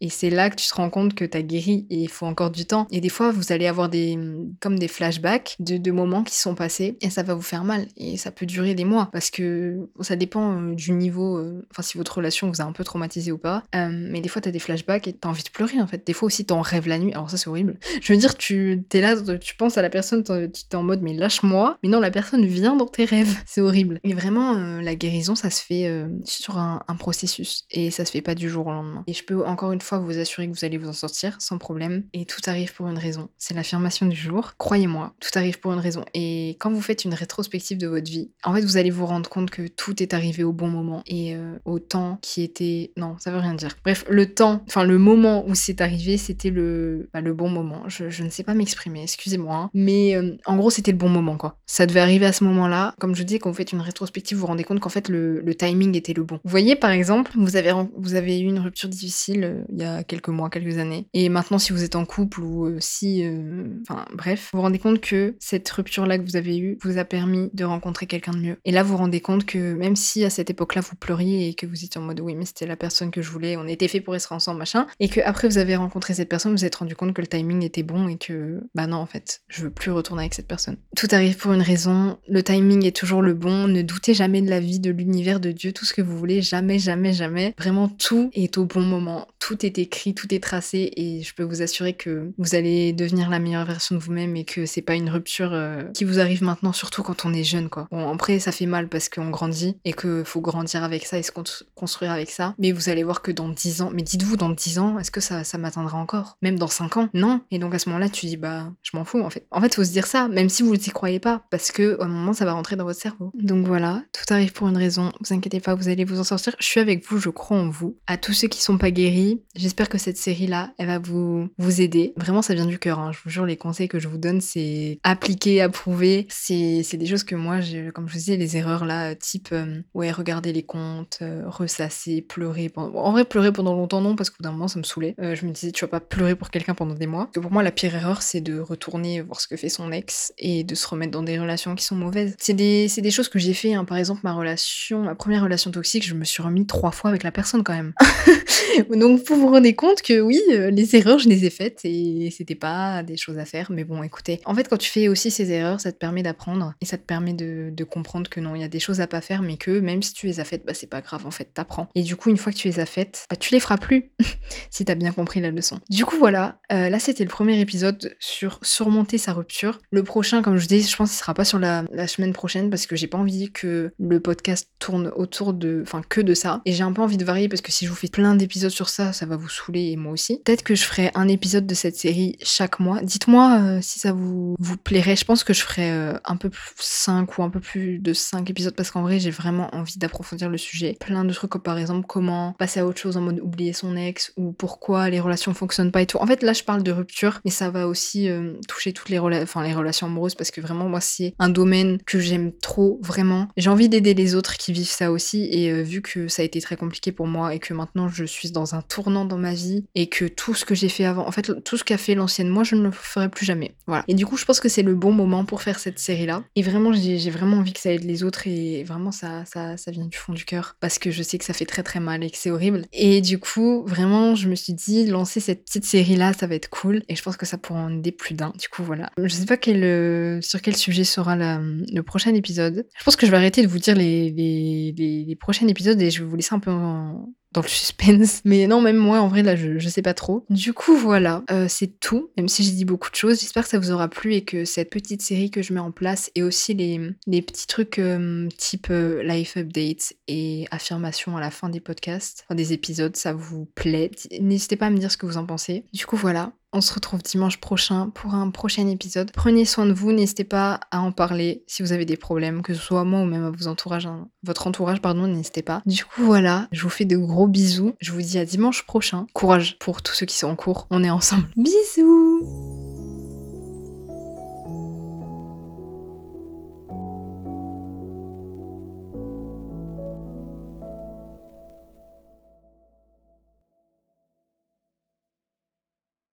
Et c'est là que tu te rends compte que tu as guéri et il faut encore du temps. Et des fois, vous allez avoir des, comme des flashbacks de, moments qui sont passés et ça va vous faire mal. Et ça peut durer des mois parce que ça dépend euh, du niveau, euh, enfin, si votre relation vous a un peu traumatisé ou pas. Euh, mais des fois, tu as des flashbacks et tu as envie de pleurer en fait. Des fois aussi, tu en rêves la nuit. Alors, ça, c'est horrible. Je veux dire, tu es là, tu penses à la personne, tu es en mode, mais lâche-moi. Mais non, la personne vient dans tes rêves. C'est horrible. Et vraiment, la guérison, ça se fait sur un, un processus et ça se fait pas du jour au lendemain. Et je peux encore une fois vous assurer que vous allez vous en sortir sans problème. Et tout arrive pour une raison. C'est l'affirmation du jour. Croyez-moi, tout arrive pour une raison. Et quand vous faites une rétrospective de votre vie, en fait, vous allez vous rendre compte que tout est arrivé au bon moment et euh, au temps qui était. Non, ça veut rien dire. Bref, le temps, enfin le moment où c'est arrivé, c'était le, bah, le bon moment. Je, ne sais pas m'exprimer, excusez-moi. Mais euh, en gros, c'était le bon moment, quoi. Ça devait arriver à ce moment-là. Comme je dis, quand vous faites une rétrospective, vous vous rendez compte qu'en fait, le, le, timing était le bon. Vous voyez, par exemple, vous avez, vous avez eu une rupture difficile euh, il y a quelques mois, quelques années. Et maintenant, si vous êtes en couple ou euh, si... Euh, enfin, bref, vous vous rendez compte que cette rupture-là que vous avez eue vous a permis de rencontrer quelqu'un de mieux. Et là, vous vous rendez compte que même si à cette époque-là, vous pleuriez et que vous étiez en mode oui, mais c'était la personne que je voulais, on était fait pour rester ensemble, machin, et que après vous avez rencontré cette personne, vous vous êtes rendu compte que le timing était bon et que, bah non, en fait, je veux plus retourner avec cette personne. Tout arrive pour une raison, le timing est toujours le bon, ne doutez jamais de la vie, de l'univers, de Dieu, tout ce que vous voulez, jamais, jamais, jamais. Vraiment, tout est au bon moment, tout est écrit, tout est tracé et je peux vous assurer que vous allez devenir la meilleure version de vous-même et que c'est pas une rupture euh, qui vous arrive maintenant, surtout quand on est jeune, quoi. Bon, après, ça fait mal parce qu'on grandit et qu'il faut grandir avec ça et se construire avec ça. Mais vous allez voir que dans 10 ans, mais dites-vous, dans 10 ans, est-ce que ça, ça m'atteindra encore? Même dans 5 ans? Non. Et donc à ce moment-là, tu dis, bah, je m'en fous, en fait. En fait, faut se dire ça, même si vous y croyez pas, parce que un moment, ça va rentrer dans votre cerveau. Donc voilà, tout arrive pour une raison. Vous inquiétez pas, vous allez vous en sortir. Je suis avec vous, je crois en vous. À tous ceux qui sont pas guéris, j'espère que cette série-là, elle va vous, vous aider. Vraiment, ça vient du cœur. Hein. Je vous jure, les conseils que je vous donne, c'est appliquer, approuver. C'est des choses que moi, comme je vous disais, les erreurs là, type, euh, ouais, regarder les comptes, euh, ressasser, pleurer. En vrai, pleurer pendant longtemps, non, parce qu'au bout d'un moment, ça me saoulait. Euh, je me disais, tu vas pas pleurer pour quelqu'un pendant des mois. que pour moi, la pire erreur, c'est de retourner voir ce que fait son ex et de se remettre dans des relations qui sont mauvaises. C'est des, des, choses que j'ai fait. Hein. Par exemple, ma relation, ma première relation toxique, je me suis remis trois fois avec la personne quand même. Donc, vous vous rendez compte que oui, euh, les erreurs, je les ai faites et c'était pas des choses à faire. Mais bon, écoutez, en fait, quand tu fais aussi ces erreurs, ça te permet d'apprendre et ça te permet de, comprendre que non, il y a des choses à pas faire, mais que même si tu les as faites, bah c'est pas grave, en fait, t'apprends. Et du coup, une fois que tu les as faites, bah tu les feras plus si t'as bien compris la leçon. Du coup, voilà, euh, là c'était le premier épisode sur surmonter sa rupture. Le prochain, comme je dis, je pense qu'il sera pas sur la, la semaine prochaine parce que j'ai pas envie que le podcast tourne autour de, enfin, que de ça. Et j'ai un peu envie de varier parce que si je vous fais plein d'épisodes sur ça, ça va vous saouler et moi aussi. Peut-être que je ferai un épisode de cette série chaque mois. Dites-moi euh, si ça vous, vous plairait. Je pense que je ferai euh, un peu plus 5 ou un peu plus de 5 épisodes parce qu'en vrai, j'ai vraiment envie d'approfondir le sujet. Plein de trucs comme par exemple comment passer à autre chose en mode oublier son ex ou pourquoi les relations fonctionnent pas et tout. En fait, là, je parle de rupture, mais ça va aussi euh, toucher toutes les, relations amoureuses parce que vraiment, moi, c'est un domaine que j'aime trop, vraiment. J'ai envie d'aider les autres qui vivent ça aussi et vu que ça a été très compliqué pour moi et que maintenant je suis dans un tournant dans ma vie et que tout ce que j'ai fait avant, en fait, tout ce qu'a fait l'ancienne moi, je ne le ferai plus jamais. Voilà. Et du coup, je pense que c'est le bon moment pour faire cette série-là. Et vraiment, j'ai vraiment envie que ça aide les autres et vraiment, ça, ça, ça vient du fond du cœur parce que je sais que ça fait très très mal et que c'est horrible. Et du coup, vraiment, je me suis dit, lancer cette petite série-là, ça va être cool et je pense que ça pourra en aider plus d'un. Du coup, voilà. Je sais pas quel, euh, sur quel sujet sera le prochain épisode. Je pense que je vais arrêter de vous dire les, les, les, les prochains épisodes et je vais vous laisser un peu en, dans le suspense. Mais non, même moi, en vrai, là, je, sais pas trop. Du coup, voilà, euh, c'est tout. Même si j'ai dit beaucoup de choses, j'espère que ça vous aura plu et que cette petite série que je mets en place et aussi les, les petits trucs euh, type euh, life updates et affirmations à la fin des podcasts, des épisodes, ça vous plaît. N'hésitez pas à me dire ce que vous en pensez. Du coup, voilà. On se retrouve dimanche prochain pour un prochain épisode. Prenez soin de vous, n'hésitez pas à en parler si vous avez des problèmes, que ce soit moi ou même à vos entourages, hein. votre entourage, pardon, n'hésitez pas. Du coup, voilà, je vous fais de gros bisous. Je vous dis à dimanche prochain. Courage pour tous ceux qui sont en cours. On est ensemble. Bisous